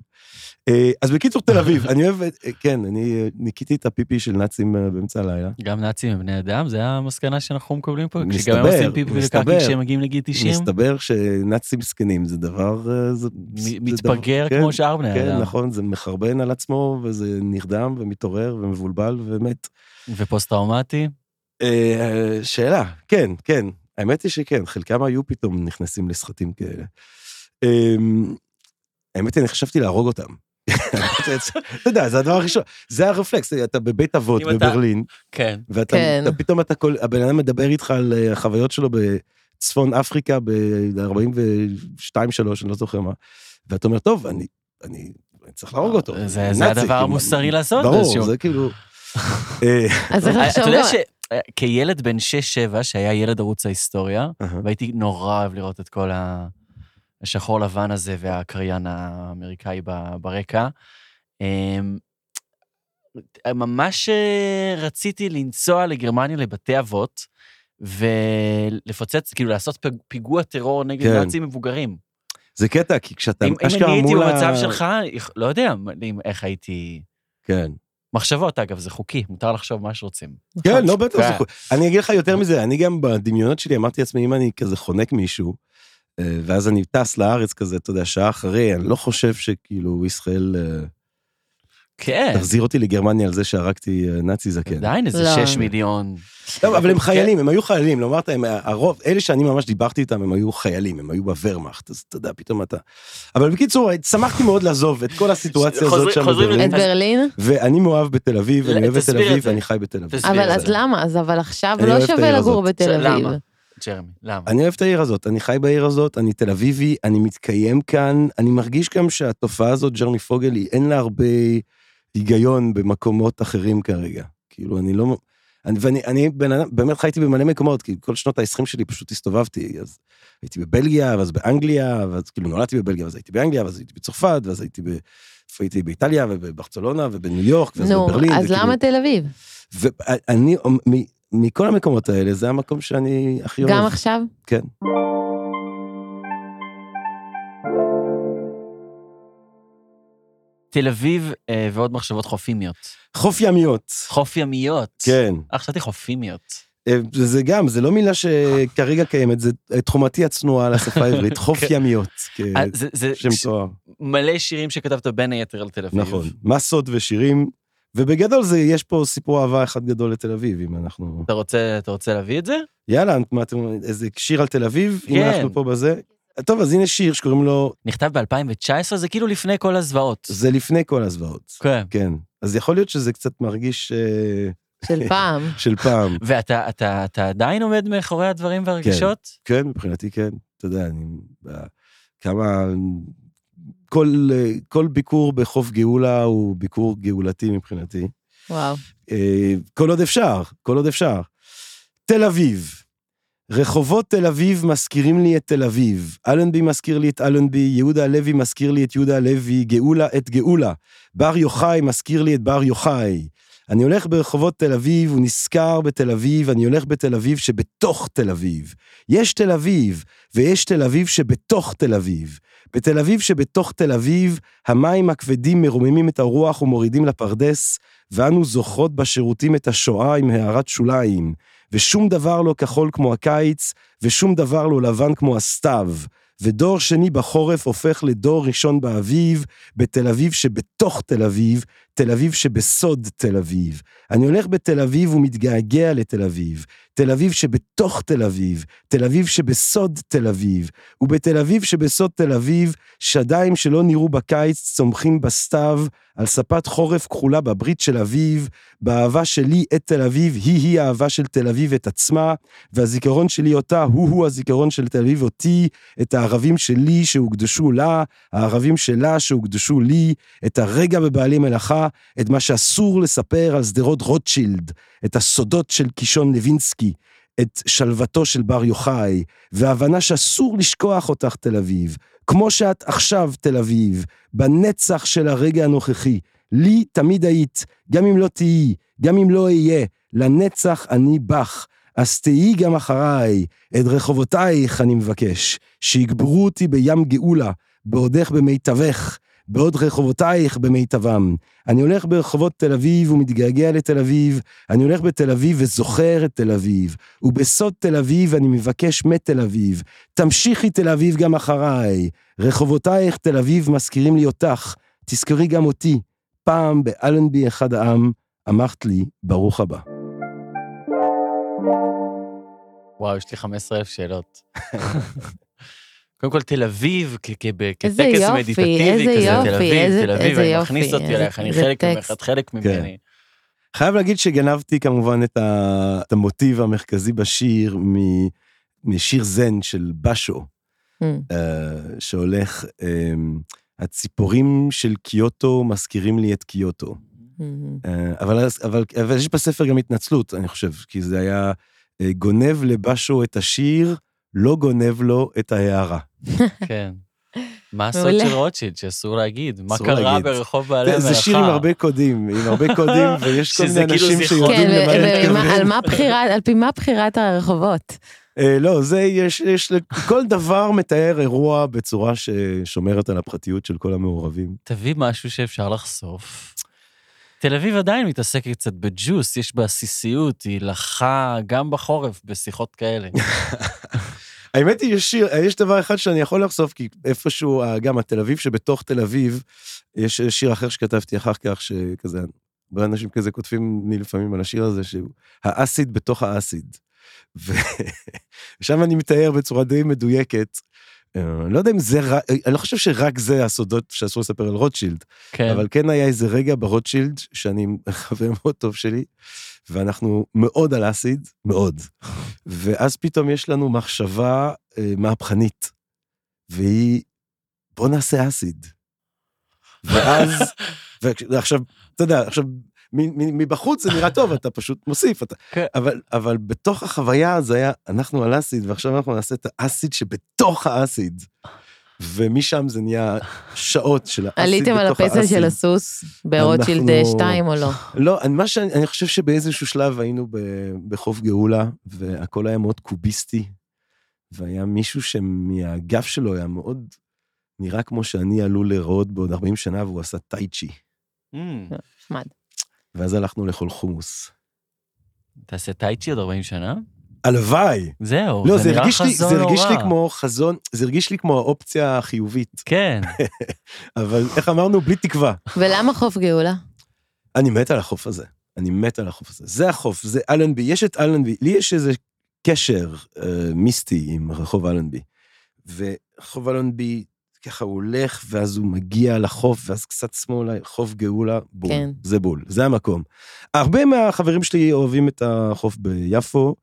אה, אז בקיצור, תל אביב, אני אוהב, אה, כן, אני אה, ניקיתי את הפיפי של נאצים באמצע הלילה. גם נאצים הם בני אדם, זה המסקנה שאנחנו מקבלים פה. מסתבר, כשגם הם עושים פיפי. וקקי כשהם מגיעים לגיל 90, מסתבר שנאצים זקנים זה דבר... זה- זה מתפגר דבר- כמו שאר בני כן, אדם. נכון, זה מחרבן על עצמו, וזה נרדם ומתעורר ומבולבל ומת. ופוסט טראומטי. אה, שאלה, כן, כן. האמת היא שכן, חלקם היו פתאום נכנסים לסחטים כאלה. אה, האמת היא, אני חשבתי להרוג אותם. אתה יודע, זה הדבר הראשון, זה הרפלקס, אתה בבית אבות בברלין, כן. ואתה כן. אתה פתאום אתה כל, הבן אדם מדבר איתך על אה, החוויות שלו בצפון אפריקה ב-42-3, אני לא זוכר מה, ואתה אומר, טוב, אני, אני, צריך להרוג אותו. זה- הדבר כאילו, המוסרי לעשות ברור, זה כאילו... <laughs> אה, אז אתה לחשוב יודע. שכילד בן 6-7, שהיה ילד ערוץ ההיסטוריה, אהה. והייתי נורא אוהב לראות את כל ה- השחור לבן הזה והקריין האמריקאי ברקע. אמ, ממש אה, רציתי לנסוע לגרמניה לבתי אבות, ולפוצץ, כאילו לעשות פיג- פיגוע טרור נגד כן. נאצים מבוגרים. זה קטע, כי כשאתה אם אם אשכרה אני הייתי מול ה- במצב שלך, לא יודע אם- איך הייתי... כן. מחשבות, אגב, זה חוקי, מותר לחשוב מה שרוצים. כן, לא בטח, כן. זה חו- אני אגיד לך יותר מזה, אני גם בדמיונות שלי אמרתי לעצמי, אם אני כזה חונק מישהו, אה, ואז אני טס לארץ כזה, אתה יודע, שעה אחרי, אני לא חושב שכאילו ישראל אה, כן, תחזיר אותי לגרמניה על זה שהרגתי אה, נאצי זקן. עדיין איזה לא. 6 מיליון. לא, אבל הם כן. חיילים, הם היו חיילים, לא אמרת, הם, הרוב, אלה שאני ממש דיברתי איתם, הם היו חיילים, הם היו בוורמאכט, אז אתה יודע, פתאום אתה... אבל בקיצור, שמחתי מאוד לעזוב את כל הסיטואציה הזאת חוזרים- שם חוזרים בברלין, את ברלין? ואני מאוהב בתל אביב, לא, אני אוהב את תל אביב. ואני חי בתל אביב. אבל אז. למה? אז אבל עכשיו לא שווה לגור. בתל אביב. למה? ג'רמי, למה? אני אוהב את העיר הזאת, אני חי בעיר הזאת, אני תל אביבי, אני מתקיים כאן, אני מרגיש גם שהתופעה הזאת, ג'רמי פוגל, היא אין לה הרבה היגיון במקומות אחרים כרגע. כאילו, אני לא... אני, ואני אני אדם, באמת חייתי במלא מקומות, כי כל שנות ה-20 שלי פשוט הסתובבתי, אז הייתי בבלגיה, ואז באנגליה, ואז כאילו נולדתי בבלגיה, ואז הייתי באנגליה, ואז הייתי בצרפת, ואז הייתי ב... הייתי? באיטליה, ובברצלונה, ובניו יורק, ואז נו, בברלין. אז וכאילו- למה תל אביב? ואני, מכל המקומות האלה, זה המקום שאני הכי אוהב. גם עכשיו? כן. תל אביב אה, ועוד מחשבות חופימיות. חוף ימיות. חוף ימיות. כן. אה, חשבתי חופימיות. אה, זה גם, זה לא מילה שכרגע קיימת, זה תחומתי הצנועה לשפה <laughs> העברית, חוף כן. ימיות, אה, זה- זה כשם ש- תואר. מלא שירים שכתבת בין היתר על תל אביב. נכון. מסות ושירים, ובגדול זה, יש פה סיפור אהבה אחד גדול לתל אביב, אם אנחנו... אתה רוצה, אתה רוצה להביא את זה? יאללה, מה אתם איזה שיר על תל אביב, אם כן. אנחנו פה בזה. טוב, אז הנה שיר שקוראים לו, נכתב ב-2019, זה כאילו לפני כל הזוועות. זה לפני כל הזוועות. כן. כן. אז יכול להיות שזה קצת מרגיש אה, של פעם. <laughs> של פעם. ואתה אתה, אתה עדיין עומד מאחורי הדברים והרגשות? כן, מבחינתי כן. אתה יודע, אני... ב- כמה... כל, אה, כל ביקור בחוף גאולה הוא ביקור גאולתי מבחינתי. וואו. אה, כל עוד אפשר, כל עוד אפשר. תל אביב. רחובות תל אביב מזכירים לי את תל אביב. אלנבי מזכיר לי את אלנבי, יהודה הלוי מזכיר לי את יהודה הלוי, גאולה את גאולה. בר יוחאי מזכיר לי את בר יוחאי. אני הולך ברחובות תל אביב ונזכר בתל אביב, אני הולך בתל אביב שבתוך תל אביב. יש תל אביב, ויש תל אביב שבתוך תל אביב. בתל אביב שבתוך תל אביב, המים הכבדים מרוממים את הרוח ומורידים לפרדס, ואנו זוכרות בשירותים את השואה עם הערת שוליים, ושום דבר לא כחול כמו הקיץ, ושום דבר לא לבן כמו הסתיו. ודור שני בחורף הופך לדור ראשון באביב, בתל אביב שבתוך תל אביב, תל אביב שבסוד תל אביב. אני הולך בתל אביב ומתגעגע לתל אביב. תל אביב שבתוך תל אביב, תל אביב שבסוד תל אביב, ובתל אביב שבסוד תל אביב, שדיים שלא נראו בקיץ צומחים בסתיו, על ספת חורף כחולה בברית של אביב, באהבה שלי את תל אביב, היא-היא האהבה של תל אביב את עצמה, והזיכרון שלי אותה, הוא-הוא הזיכרון של תל אביב אותי, את הערבים שלי שהוקדשו לה, הערבים שלה שהוקדשו לי, את הרגע בבעלי מלאכה, את מה שאסור לספר על שדרות רוטשילד, את הסודות של קישון לוינסקי, את שלוותו של בר יוחאי, והבנה שאסור לשכוח אותך תל אביב, כמו שאת עכשיו תל אביב, בנצח של הרגע הנוכחי. לי תמיד היית, גם אם לא תהיי, גם אם לא אהיה, לנצח אני בך. אז תהיי גם אחריי, את רחובותייך אני מבקש, שיגברו אותי בים גאולה, בעודך במיטבך, בעוד רחובותייך במיטבם. אני הולך ברחובות תל אביב ומתגעגע לתל אביב, אני הולך בתל אביב וזוכר את תל אביב, ובסוד תל אביב אני מבקש מתל אביב, תמשיכי תל אביב גם אחריי, רחובותייך תל אביב מזכירים לי אותך, תזכרי גם אותי, פעם באלנבי אחד העם, אמרת לי, ברוך הבא. וואו, יש לי 15,000 שאלות. <laughs> קודם כל, תל אביב, כטקס מדיטטיבי כזה, תל אביב, תל אביב, איזה אני מכניס אותי אליך, אני חלק ממך. את חלק ממני. חייב להגיד שגנבתי כמובן את, ה... את המוטיב המרכזי בשיר מ... משיר זן של בשו, Hmm. אה, שהולך, אה, הציפורים של קיוטו מזכירים לי את קיוטו. אה, אבל, אז- אבל, אבל יש בספר גם התנצלות, אני חושב, כי זה היה אה, גונב לבשו את השיר, לא גונב לו את ההערה. <laughs> כן. מה הסוד. של רוטשילד שאסור להגיד? מה קרה להגיד. ברחוב בעלי זה, המלאכה? זה שיר עם הרבה קודים, עם הרבה קודים, <laughs> ויש כל מיני כאילו אנשים. שיודעים כן, למה אני ומה- על מתכוון. מה בחירת, על פי מה בחירת הרחובות? אה, לא, זה יש, יש, כל דבר מתאר אירוע בצורה ששומרת על הפרטיות של כל המעורבים. תביא משהו שאפשר לחשוף. תל אביב עדיין מתעסקת קצת בג'וס, יש בה עסיסיות, היא לחה גם בחורף בשיחות כאלה. <laughs> האמת היא, יש, יש דבר אחד שאני יכול לחשוף, כי איפשהו, אה, גם התל אביב שבתוך תל אביב, יש שיר אחר שכתבתי אחר כך, שכזה, הרבה אנשים כזה כותבים לי לפעמים על השיר הזה, שהוא האסיד בתוך האסיד. ושם <laughs> אני מתאר בצורה די מדויקת, אה, אני לא יודע אם זה, אני לא חושב שרק זה הסודות שאסור לספר על רוטשילד, כן. אבל כן היה איזה רגע ברוטשילד, שאני חבר מאוד טוב שלי, ואנחנו מאוד על אסיד, מאוד. ואז פתאום יש לנו מחשבה אה, מהפכנית, והיא, בוא נעשה אסיד. ואז, <laughs> ועכשיו, אתה יודע, עכשיו, מבחוץ זה נראה טוב, אתה פשוט מוסיף, אתה, כן. אבל, אבל בתוך החוויה זה היה, אנחנו על אסיד, ועכשיו אנחנו נעשה את האסיד שבתוך האסיד. ומשם זה נהיה שעות של האסיד עליתם על בתוך הפסל האסיד. של הסוס ברוטשילד אנחנו- 2 או לא? לא, אני- מה שאני, אני חושב שבאיזשהו שלב היינו ב- בחוף גאולה, והכל היה מאוד קוביסטי, והיה מישהו שמהאגף שלו היה מאוד, נראה כמו שאני עלול להיראות בעוד 40 שנה, והוא עשה טייצ'י. Mm, נחמד. ואז הלכנו לאכול חומוס. תעשה טייצ'י עוד 40 שנה? הלוואי. זהו, לא, זה זה נראה לי, חזון זה לא הרגיש לי. כמו חזון, זה הרגיש לי כמו האופציה החיובית, כן, <laughs> אבל איך אמרנו? בלי תקווה. ולמה חוף גאולה? אני מת על החוף הזה. אני מת על החוף הזה. זה החוף, זה אלנבי, יש את אלנבי, לי יש איזה קשר אה, מיסטי עם רחוב אלנבי. ורחוב אלנבי, ככה הוא הולך, ואז הוא מגיע לחוף, ואז קצת שמאלה, חוף גאולה, בול. כן. זה בול, זה המקום. הרבה מהחברים שלי אוהבים את החוף ביפו,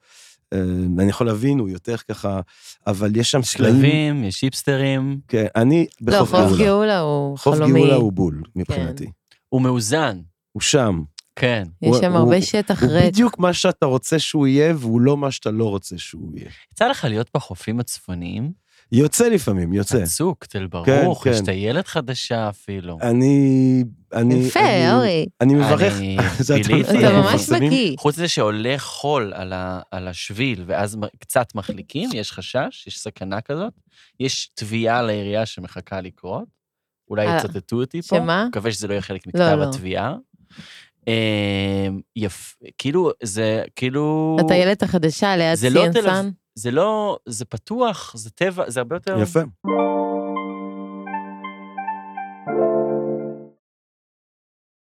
אה, אני יכול להבין, הוא יותר ככה, אבל יש שם סלעים. שלבים, יש היפסטרים, כן, אני לא, בחוף חוף גאולה. גאולה הוא חוף חלומי. גאולה הוא בול, מבחינתי. הוא מאוזן, הוא שם. כן. יש הוא- שם הוא- הרבה שטח הוא ריק. בדיוק מה שאתה רוצה שהוא יהיה, והוא לא מה שאתה לא רוצה שהוא יהיה. יצא לך להיות בחופים הצפוניים? יוצא לפעמים, יוצא. צוק, תל ברוך, כן, יש כן. טיילת חדשה אפילו. אני... אני... יפה, אני- אורי. אני מברך. אני <laughs> זה אתה ביליתי. אנחנו ממש. בקיא. חוץ מזה שעולה חול על, ה, על השביל, ואז קצת מחליקים, יש חשש, יש סכנה כזאת. יש תביעה לעירייה שמחכה לקרות. אולי אה, יצטטו אותי פה. שמה? מקווה שזה לא יהיה חלק לא, מכתב לא. התביעה. אמ, יפ... כאילו, זה כאילו... הטיילת החדשה ליד זה לא Sea N' Sun. זה לא, זה פתוח, זה טבע, זה הרבה יותר... יפה.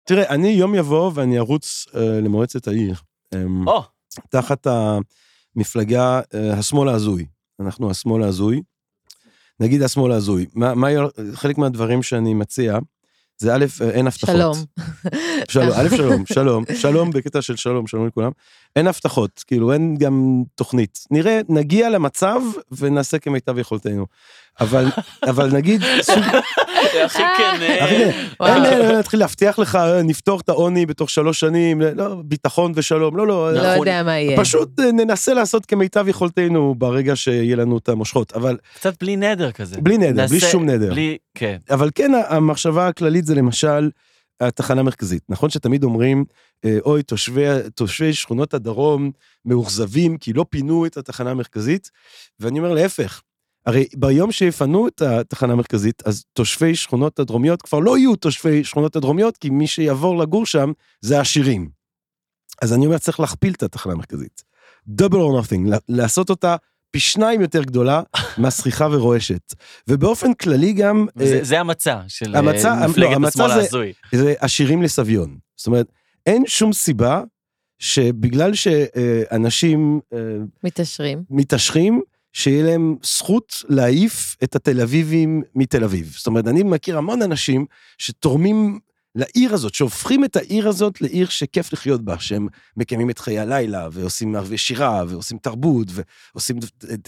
תראה, אני יום יבוא ואני ארוץ אה, למועצת העיר. אמ, או, תחת המפלגה, אה, השמאל ההזוי. אנחנו השמאל ההזוי. נגיד השמאל ההזוי. מה, מה, חלק מהדברים שאני מציע, זה א', אה, אין הבטחות. שלום. <laughs> שלום, א', שלום, <laughs> שלום, שלום בקטע של שלום, שלום לכולם. אין הבטחות, כאילו אין גם תוכנית. נראה, נגיע למצב ונעשה כמיטב יכולתנו. אבל, אבל נגיד, הכי כן... כן. אין, נתחיל להבטיח לך, אה, נפתור את העוני בתוך שלוש שנים, לא, ביטחון ושלום, לא, לא. לא נכון. יודע מה יהיה. פשוט אה, ננסה לעשות כמיטב יכולתנו ברגע שיהיה לנו את המושכות, אבל קצת בלי נדר כזה. בלי נדר, בלי שום נדר. כן. אבל כן, המחשבה הכללית זה למשל התחנה המרכזית. נכון שתמיד אומרים, אה, אוי, תושבי, תושבי שכונות הדרום מאוכזבים כי לא פינו את התחנה המרכזית, ואני אומר להפך. הרי ביום שיפנו את התחנה המרכזית, אז תושבי שכונות הדרומיות כבר לא יהיו תושבי שכונות הדרומיות, כי מי שיעבור לגור שם זה העשירים. אז אני אומר, צריך להכפיל את התחנה המרכזית. double or nothing, לעשות אותה פי שניים יותר גדולה <laughs> מהסריחה ורועשת. ובאופן כללי גם, זה, זה המצע של המצע- אה, לא, מפלגת המצע השמאל ההזוי. זה עשירים לסביון. זאת אומרת, אין שום סיבה שבגלל שאנשים אה, מתעשרים. מתעשרים, שיהיה להם זכות להעיף את התל אביבים מתל אביב. זאת אומרת, אני מכיר המון אנשים שתורמים לעיר הזאת, שהופכים את העיר הזאת לעיר שכיף לחיות בה, שהם מקיימים את חיי הלילה, ועושים ערבי שירה, ועושים תרבות, ועושים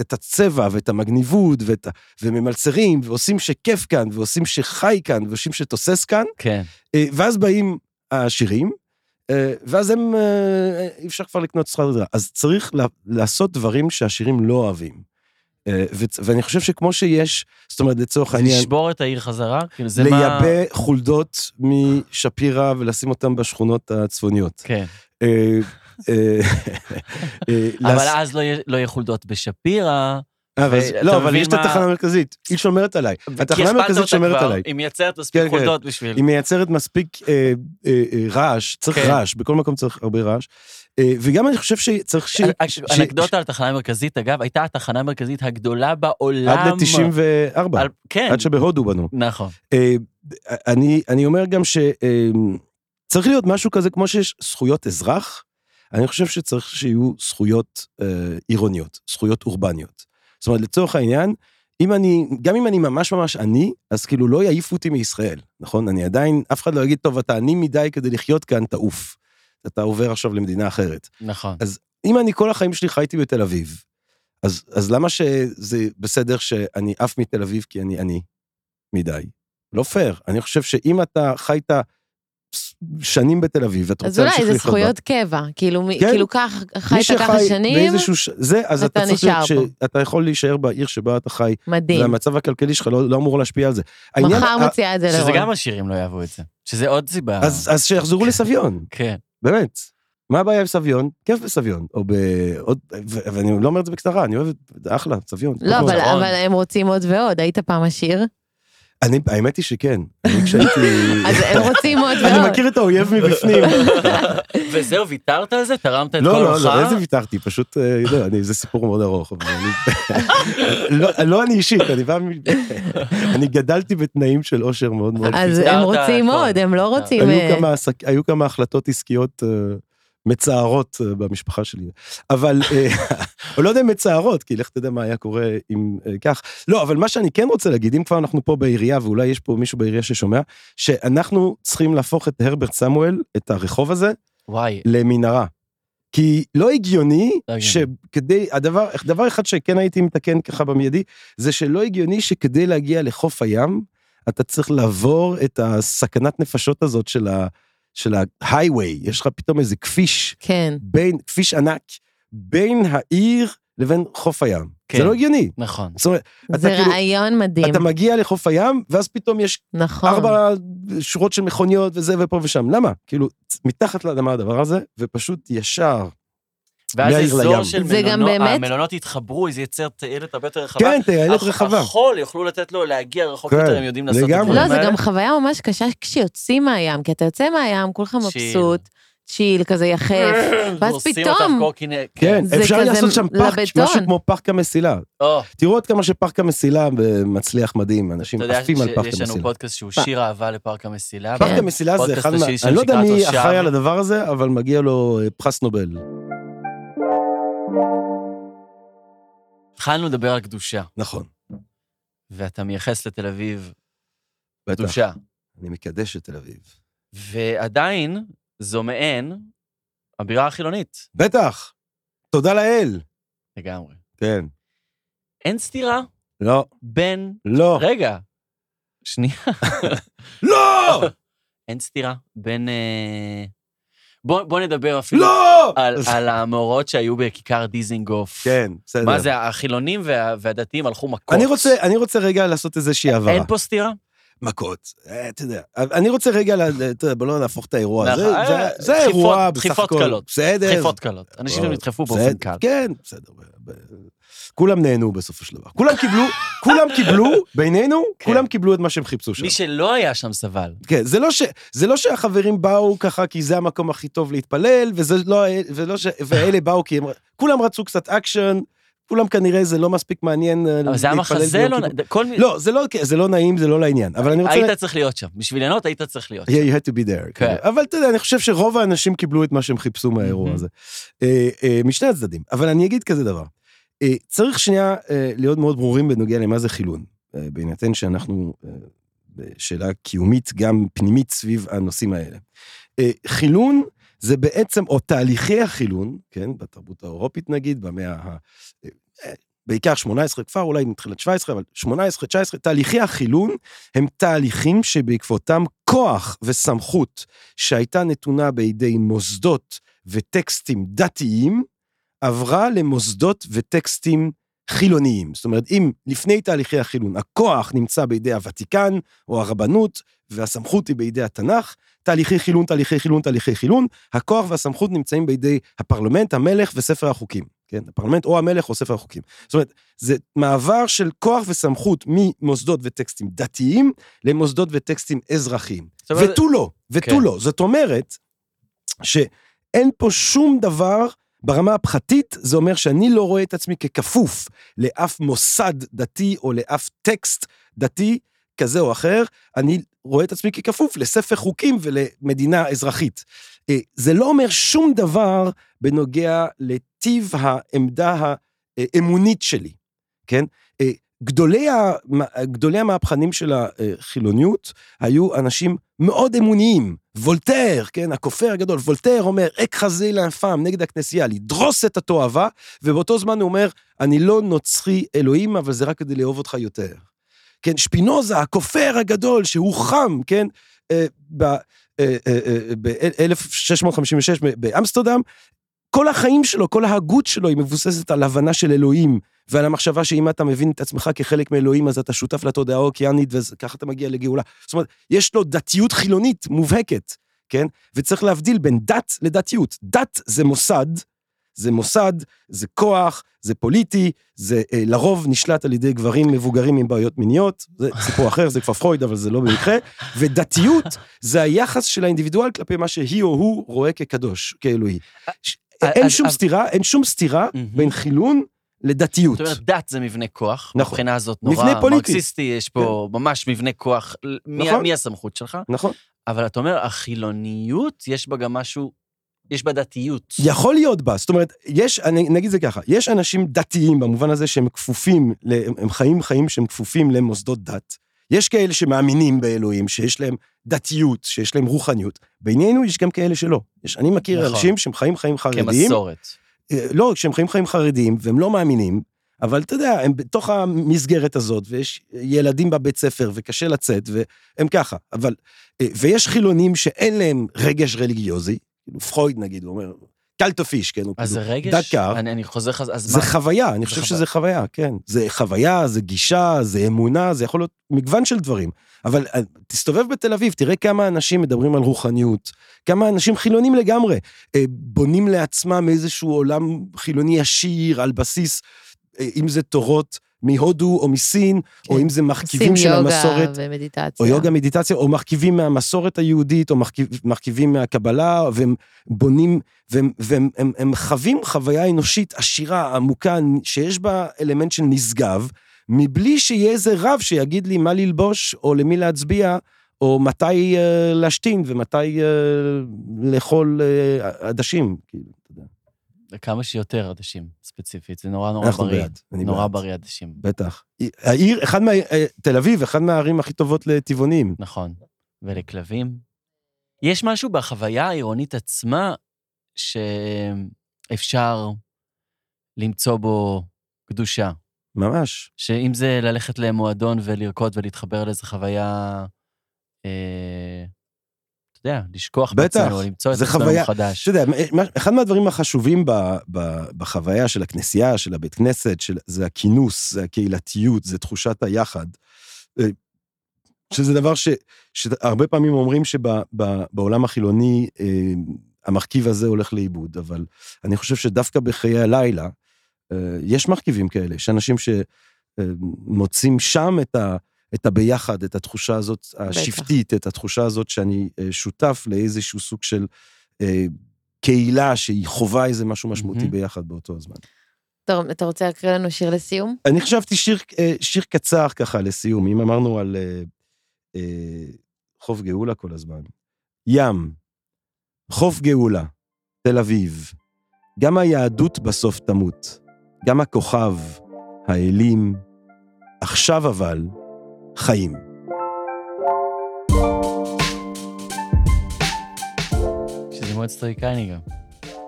את הצבע, ואת המגניבות, ואת, וממלצרים, ועושים שכיף כאן, ועושים שחי כאן, ועושים שתוסס כאן, כן. אה, ואז באים השירים, אה, ואז הם, אה, אי אפשר כבר לקנות שכר דירה. אז צריך לעשות דברים שהשירים לא אוהבים. אה, ואני חושב שכמו שיש, זאת אומרת, לצורך העניין, לשבור את העיר חזרה? כאילו זה מה... לייבא חולדות משפירא ולשים אותם בשכונות הצפוניות. כן. אה, אה, <laughs> אבל אז לא יהיה- לא יהיה חולדות בשפירא. לא, אבל יש את התחנה המרכזית, היא שומרת עליי. התחנה המרכזית שומרת עליי. היא מייצרת מספיק כן, כן. חולדות בשביל... היא מייצרת מספיק רעש, צריך כן. רעש, בכל מקום צריך הרבה רעש. אה, וגם אני חושב שצריך ש... אנ- ש- אנקדוטה על תחנה המרכזית, אגב, הייתה התחנה המרכזית הגדולה בעולם. עד ל-94, על- כן, עד שבהודו בנו. נכון. אה, אני, אני אומר גם שצריך להיות משהו כזה, כמו שיש זכויות אזרח, אני חושב שצריך שיהיו זכויות אה, עירוניות, זכויות אורבניות. זאת אומרת, לצורך העניין, אם אני, גם אם אני ממש ממש עני, אז כאילו לא יעיפו אותי מישראל, נכון? אני עדיין, אף אחד לא יגיד, טוב, אתה עני מדי כדי לחיות כאן, תעוף. אתה עובר עכשיו למדינה אחרת. נכון. אם אני כל החיים שלי חייתי בתל אביב, אז, אז למה שזה בסדר שאני עף מתל אביב כי אני עני מדי? לא פייר. אני חושב שאם אתה חיית שנים בתל אביב, ואתה אז רוצה אולי להמשיך זה לחיות בה, זכויות קבע, כאילו כן. כאילו כך, חיית ככה שחי שנים, באיזשהו ש... זה, אז אתה אתה צריך להיות נשאר פה. שאתה יכול להישאר בעיר שבה אתה חי, מדהים. והמצב הכלכלי שלך לא, לא אמור להשפיע על זה. מחר מוציאה את זה שזה לרון. גם השירים לא יאהבו את זה. שזה עוד סיבה. אז, אז שיחזרו לסביון, כן. באמת. מה הבעיה עם סביון? כיף בסביון. או בעוד... ואני לא אומר את זה בקצרה, אני אוהב את... אחלה, סביון. לא. אבל. אבל הם רוצים עוד ועוד, היית פעם עשיר? אני, האמת היא שכן. אני כשהייתי... <laughs> אז הם רוצים עוד ועוד. אני מכיר את האויב מבפנים. <laughs> וזהו, ויתרת על זה? תרמת את לא, לא, קולך? לא, איזה ויתרתי, פשוט, אה, יודע, אני- זה סיפור מאוד ארוך. <laughs> לא- לא אני אישית, אני בא מ... אני גדלתי בתנאים של אושר מאוד מאוד... אז הם רוצים. עוד, הם לא רוצים... היו אה, כמה החלטות עסקיות אה, מצערות אה, במשפחה שלי. אבל, אה, <laughs> או לא יודע אם מצערות, כי לך תדע מה היה קורה אם אה, כך. לא, אבל מה שאני כן רוצה להגיד, אם כבר אנחנו פה בעירייה, ואולי יש פה מישהו בעירייה ששומע, שאנחנו צריכים להפוך את הרברט סמואל, את הרחוב הזה, וואי, למנהרה. כי לא הגיוני לא הגיוני. שכדי, הדבר, דבר אחד שכן הייתי מתקן ככה במיידי, זה שלא הגיוני שכדי להגיע לחוף הים, אתה צריך לעבור את הסכנת נפשות הזאת של ה... של ההייווי, יש לך פתאום איזה כביש, כן. בין, כביש ענק, בין העיר לבין חוף הים. כן. זה לא הגיוני. נכון. זאת אומרת, אתה זה כאילו- רעיון מדהים. אתה מגיע לחוף הים, ואז פתאום יש נכון. ארבע שורות של מכוניות וזה ופה ושם. למה? כאילו, מתחת לאדמה הדבר הזה, ופשוט ישר. ואז אזור לים. של זה גם מלונות, באמת- המלונות יתחברו, זה ייצר טיילת הרבה יותר רחבה. כן, טיילת רחבה. החול יוכלו לתת לו להגיע רחוק כן, יותר, הם יודעים לעשות את. הדברים לא, זה. גם חוויה ממש קשה כשיוצאים מהים, כי אתה יוצא מהים, כולך. מבסוט, chill, כזה יחף, <laughs> ואז פתאום-. כן, זה אפשר לעשות שם פארק, לבטון. משהו כמו פארק המסילה. או, תראו עד כמה שפארק המסילה מצליח מדהים, אנשים עפים על פארק שיש לנו המסילה. פודקאסט שהוא שיר אהבה לפארק המסילה. פארק כן. המסילה זה אחד מה... אני לא יודע מי. אחראי על הדבר הזה, אבל מגיע לו אה, פרס נובל. התחלנו לדבר על קדושה, נכון, ואתה מייחס לתל אביב בטח. קדושה. אני מקדש את תל אביב. ועדיין, זו מעין הבירה החילונית. בטח, תודה לאל. לגמרי. כן. אין סתירה לא, בין... לא, רגע, שנייה. <laughs> לא, <laughs> אין סתירה בין... אה, בוא, בוא נדבר אפילו לא! על, על המאורעות שהיו בכיכר דיזינגוף. כן, בסדר. מה זה, החילונים וה, והדתיים הלכו מכות. אני רוצה, אני רוצה רגע לעשות איזושהי הבהרה. אין פה סתירה? מכות, אה, אתה יודע. אני רוצה רגע, אתה בוא לא להפוך את האירוע. נכון, זה- אה, זה- זה דחיפות- אירוע בסך דחיפות הכל. קלות. בסדר. דחיפות קלות. אנשים נדחפו באופן קל. כן, בסדר. כולם נהנו בסופו של דבר. כולם קיבלו, כולם קיבלו, <laughs> בינינו, כן. כולם קיבלו את מה שהם חיפשו שם. מי שלא היה שם סבל. כן, זה לא, ש, זה לא שהחברים באו ככה כי זה המקום הכי טוב להתפלל, וזה לא, ולא ש, ואלה באו כי הם... כולם רצו קצת אקשן, כולם כנראה זה לא מספיק מעניין אה, אבל זה היה להתפלל מחזה ביום לא... כל. לא, זה לא, זה לא נעים, זה לא לעניין, אבל אני רוצה... היית צריך להיות שם. בשביל ליהנות היית צריך להיות שם. Yeah, you had to be there. כן. כן. אבל אתה יודע, אני חושב שרוב האנשים קיבלו את מה שהם חיפשו מהאירוע מהמם. הזה. אה, אה, משני הצדדים. אבל אני אגיד כזה דבר. אה, צריך שנייה אה, להיות מאוד ברורים בנוגע למה זה חילון. אה, בהינתן שאנחנו אה, שאלה קיומית, גם פנימית סביב הנושאים האלה. חילון זה בעצם, או תהליכי החילון, כן, בתרבות האירופית נגיד, במאה ה... בעיקר 18 כבר, אולי מתחילת 17, אבל 18, 19, תהליכי החילון הם תהליכים שבעקבותם כוח וסמכות שהייתה נתונה בידי מוסדות וטקסטים דתיים, עברה למוסדות וטקסטים חילוניים. זאת אומרת, אם לפני תהליכי החילון הכוח נמצא בידי הוותיקן או הרבנות, והסמכות היא בידי התנ"ך, תהליכי חילון, תהליכי חילון, תהליכי חילון, הכוח והסמכות נמצאים בידי הפרלמנט, המלך וספר החוקים. כן, הפרלמנט או המלך או ספר החוקים. זאת אומרת, זה מעבר של כוח וסמכות ממוסדות וטקסטים דתיים למוסדות וטקסטים אזרחיים. ותו לא, ותו כן. לא. זאת אומרת, שאין פה שום דבר ברמה הפחתית, זה אומר שאני לא רואה את עצמי ככפוף לאף מוסד דתי או לאף טקסט דתי כזה או אחר, אני רואה את עצמי ככפוף לספר חוקים ולמדינה אזרחית. אה, זה לא אומר שום דבר בנוגע לטיב העמדה האמונית שלי, כן? אה, גדולי, ה, גדולי המהפכנים של החילוניות היו אנשים מאוד אמוניים. וולטר, כן, הכופר הגדול, וולטר אומר, אק חזי לאפם נגד הכנסייה, לדרוס את התועבה, ובאותו זמן הוא אומר, אני לא נוצרי אלוהים, אבל זה רק כדי לאהוב אותך יותר. כן, שפינוזה, הכופר הגדול, שהוא חם, כן, אה, ב-1656 באמסטרדם, כל החיים שלו, כל ההגות שלו היא מבוססת על הבנה של אלוהים, ועל המחשבה שאם אתה מבין את עצמך כחלק מאלוהים, אז אתה שותף לתודעה האוקיינית, וככה אתה מגיע לגאולה. זאת אומרת, יש לו דתיות חילונית מובהקת, כן? וצריך להבדיל בין דת לדתיות. דת זה מוסד, זה מוסד, זה כוח, זה פוליטי, זה אה, לרוב נשלט על ידי גברים מבוגרים עם בעיות מיניות, זה סיפור אחר, זה כבר פרויד, אבל זה לא במקרה, ודתיות זה היחס של האינדיבידואל כלפי מה שהיא או הוא רואה כקדוש, כאלוהי. ש- אין אז- שום אז- סתירה, אין שום סתירה. בין חילון לדתיות. זאת אומרת, דת זה מבנה כוח. נכון. מבחינה הזאת מבנה נורא פוליטי. מרקסיסטי, יש פה ממש מבנה כוח. מי נכון. מי הסמכות שלך? נכון. אבל אתה אומר, החילוניות, יש בה גם משהו, יש בה דתיות. יכול להיות בה, זאת אומת, יש, אני, נגיד זה ככה, יש אנשים דתיים במובן הזה שהם כפופים, הם חיים חיים שהם כפופים למוסדות דת. יש כאלה שמאמינים באלוהים, שיש להם דתיות, שיש להם רוחניות. בינינו יש גם כאלה שלא. יש, אני מכיר נכון. אנשים שהם חיים חיים חרדיים, כמסורת. לא, שהם חיים חיים חרדיים, והם לא מאמינים, אבל אתה יודע, הם בתוך המסגרת הזאת, ויש ילדים בבית ספר, וקשה לצאת, והם ככה. אבל, אה, ויש חילונים שאין להם רגש רליגיוזי, כאילו פרויד נגיד, הוא אומר, קלטופיש, כן? הוא אז זה כאילו רגש? דת קר. אני אני חוזר לך, אז זה מה? חוויה, אני זה חושב חוויה. שזה חוויה, כן. זה חוויה, זה גישה, זה אמונה, זה יכול להיות מגוון של דברים. אבל אה, תסתובב בתל אביב, תראה כמה אנשים מדברים על רוחניות, כמה אנשים חילונים לגמרי, אה, בונים לעצמם איזשהו עולם חילוני עשיר על בסיס, אם זה תורות מהודו או מסין, או אם זה מרכיבים עושים של יוגה המסורת. ומדיטציה. או יוגה מדיטציה, או מרכיבים מהמסורת היהודית, או מרכיב, מרכיבים מהקבלה, והם בונים, והם, והם הם, הם חווים חוויה אנושית עשירה, עמוקה, שיש בה אלמנט של נשגב, מבלי שיהיה איזה רב שיגיד לי מה ללבוש, או למי להצביע, או מתי uh, להשתין, ומתי uh, לאכול uh, עדשים. כאילו. כמה שיותר עדשים, ספציפית. זה נורא נורא בריא. בעד, אני נורא בעד. בריא עדשים. בטח. העיר, אחד מה... אה, תל אביב, אחד מהערים הכי טובות לטבעונים. נכון. ולכלבים. יש משהו בחוויה העירונית עצמה שאפשר למצוא בו קדושה. ממש. שאם זה ללכת למועדון ולרקוד ולהתחבר לאיזו חוויה, אה, אתה יודע, לשכוח בעצמנו, למצוא את עצמנו מחדש. אתה יודע, אחד מהדברים החשובים ב, ב, בחוויה של הכנסייה, של הבית כנסת, של, זה הכינוס, זה הקהילתיות, זה תחושת היחד. אה, שזה דבר ש, שהרבה פעמים אומרים שבעולם החילוני אה, המרכיב הזה הולך לאיבוד, אבל אני חושב שדווקא בחיי הלילה, אה, יש מרכיבים כאלה, יש אנשים שמוצאים שם את ה... את הביחד, את התחושה הזאת השבטית, את התחושה הזאת שאני אה, שותף לאיזשהו סוג של אה, קהילה שהיא חווה איזה משהו משמעותי מהמם. ביחד באותו הזמן. טוב, אתה רוצה להקריא לנו שיר לסיום? אני חשבתי שיר, אה, שיר קצר ככה לסיום, אם אמרנו על אה, אה, חוף גאולה כל הזמן. ים, חוף גאולה, תל אביב, גם היהדות בסוף תמות, גם הכוכב, האלים, עכשיו אבל, חיים. שזה מאוד סטריקני גם.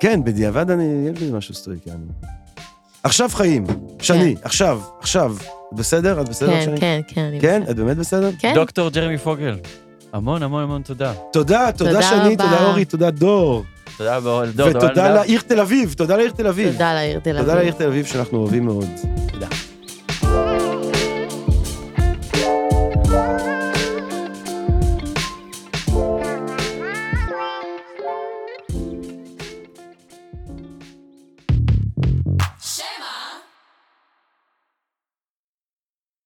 כן, בדיעבד אני, יש לי משהו סטריקני. עכשיו חיים, שני, כן. עכשיו, עכשיו. את בסדר? את בסדר, כן, שני? כן, כן, כן. אני כן? בסדר. כן? את באמת בסדר? כן. דוקטור ג'רמי פוגל, המון המון המון תודה. תודה, תודה תודה שני, תודה אורי, תודה דור. תודה רבה, דור. ותודה לעיר תל אביב, תודה לעיר תל אביב. תודה לעיר תל אביב. תודה לעיר תל אביב שאנחנו אוהבים מאוד. תודה.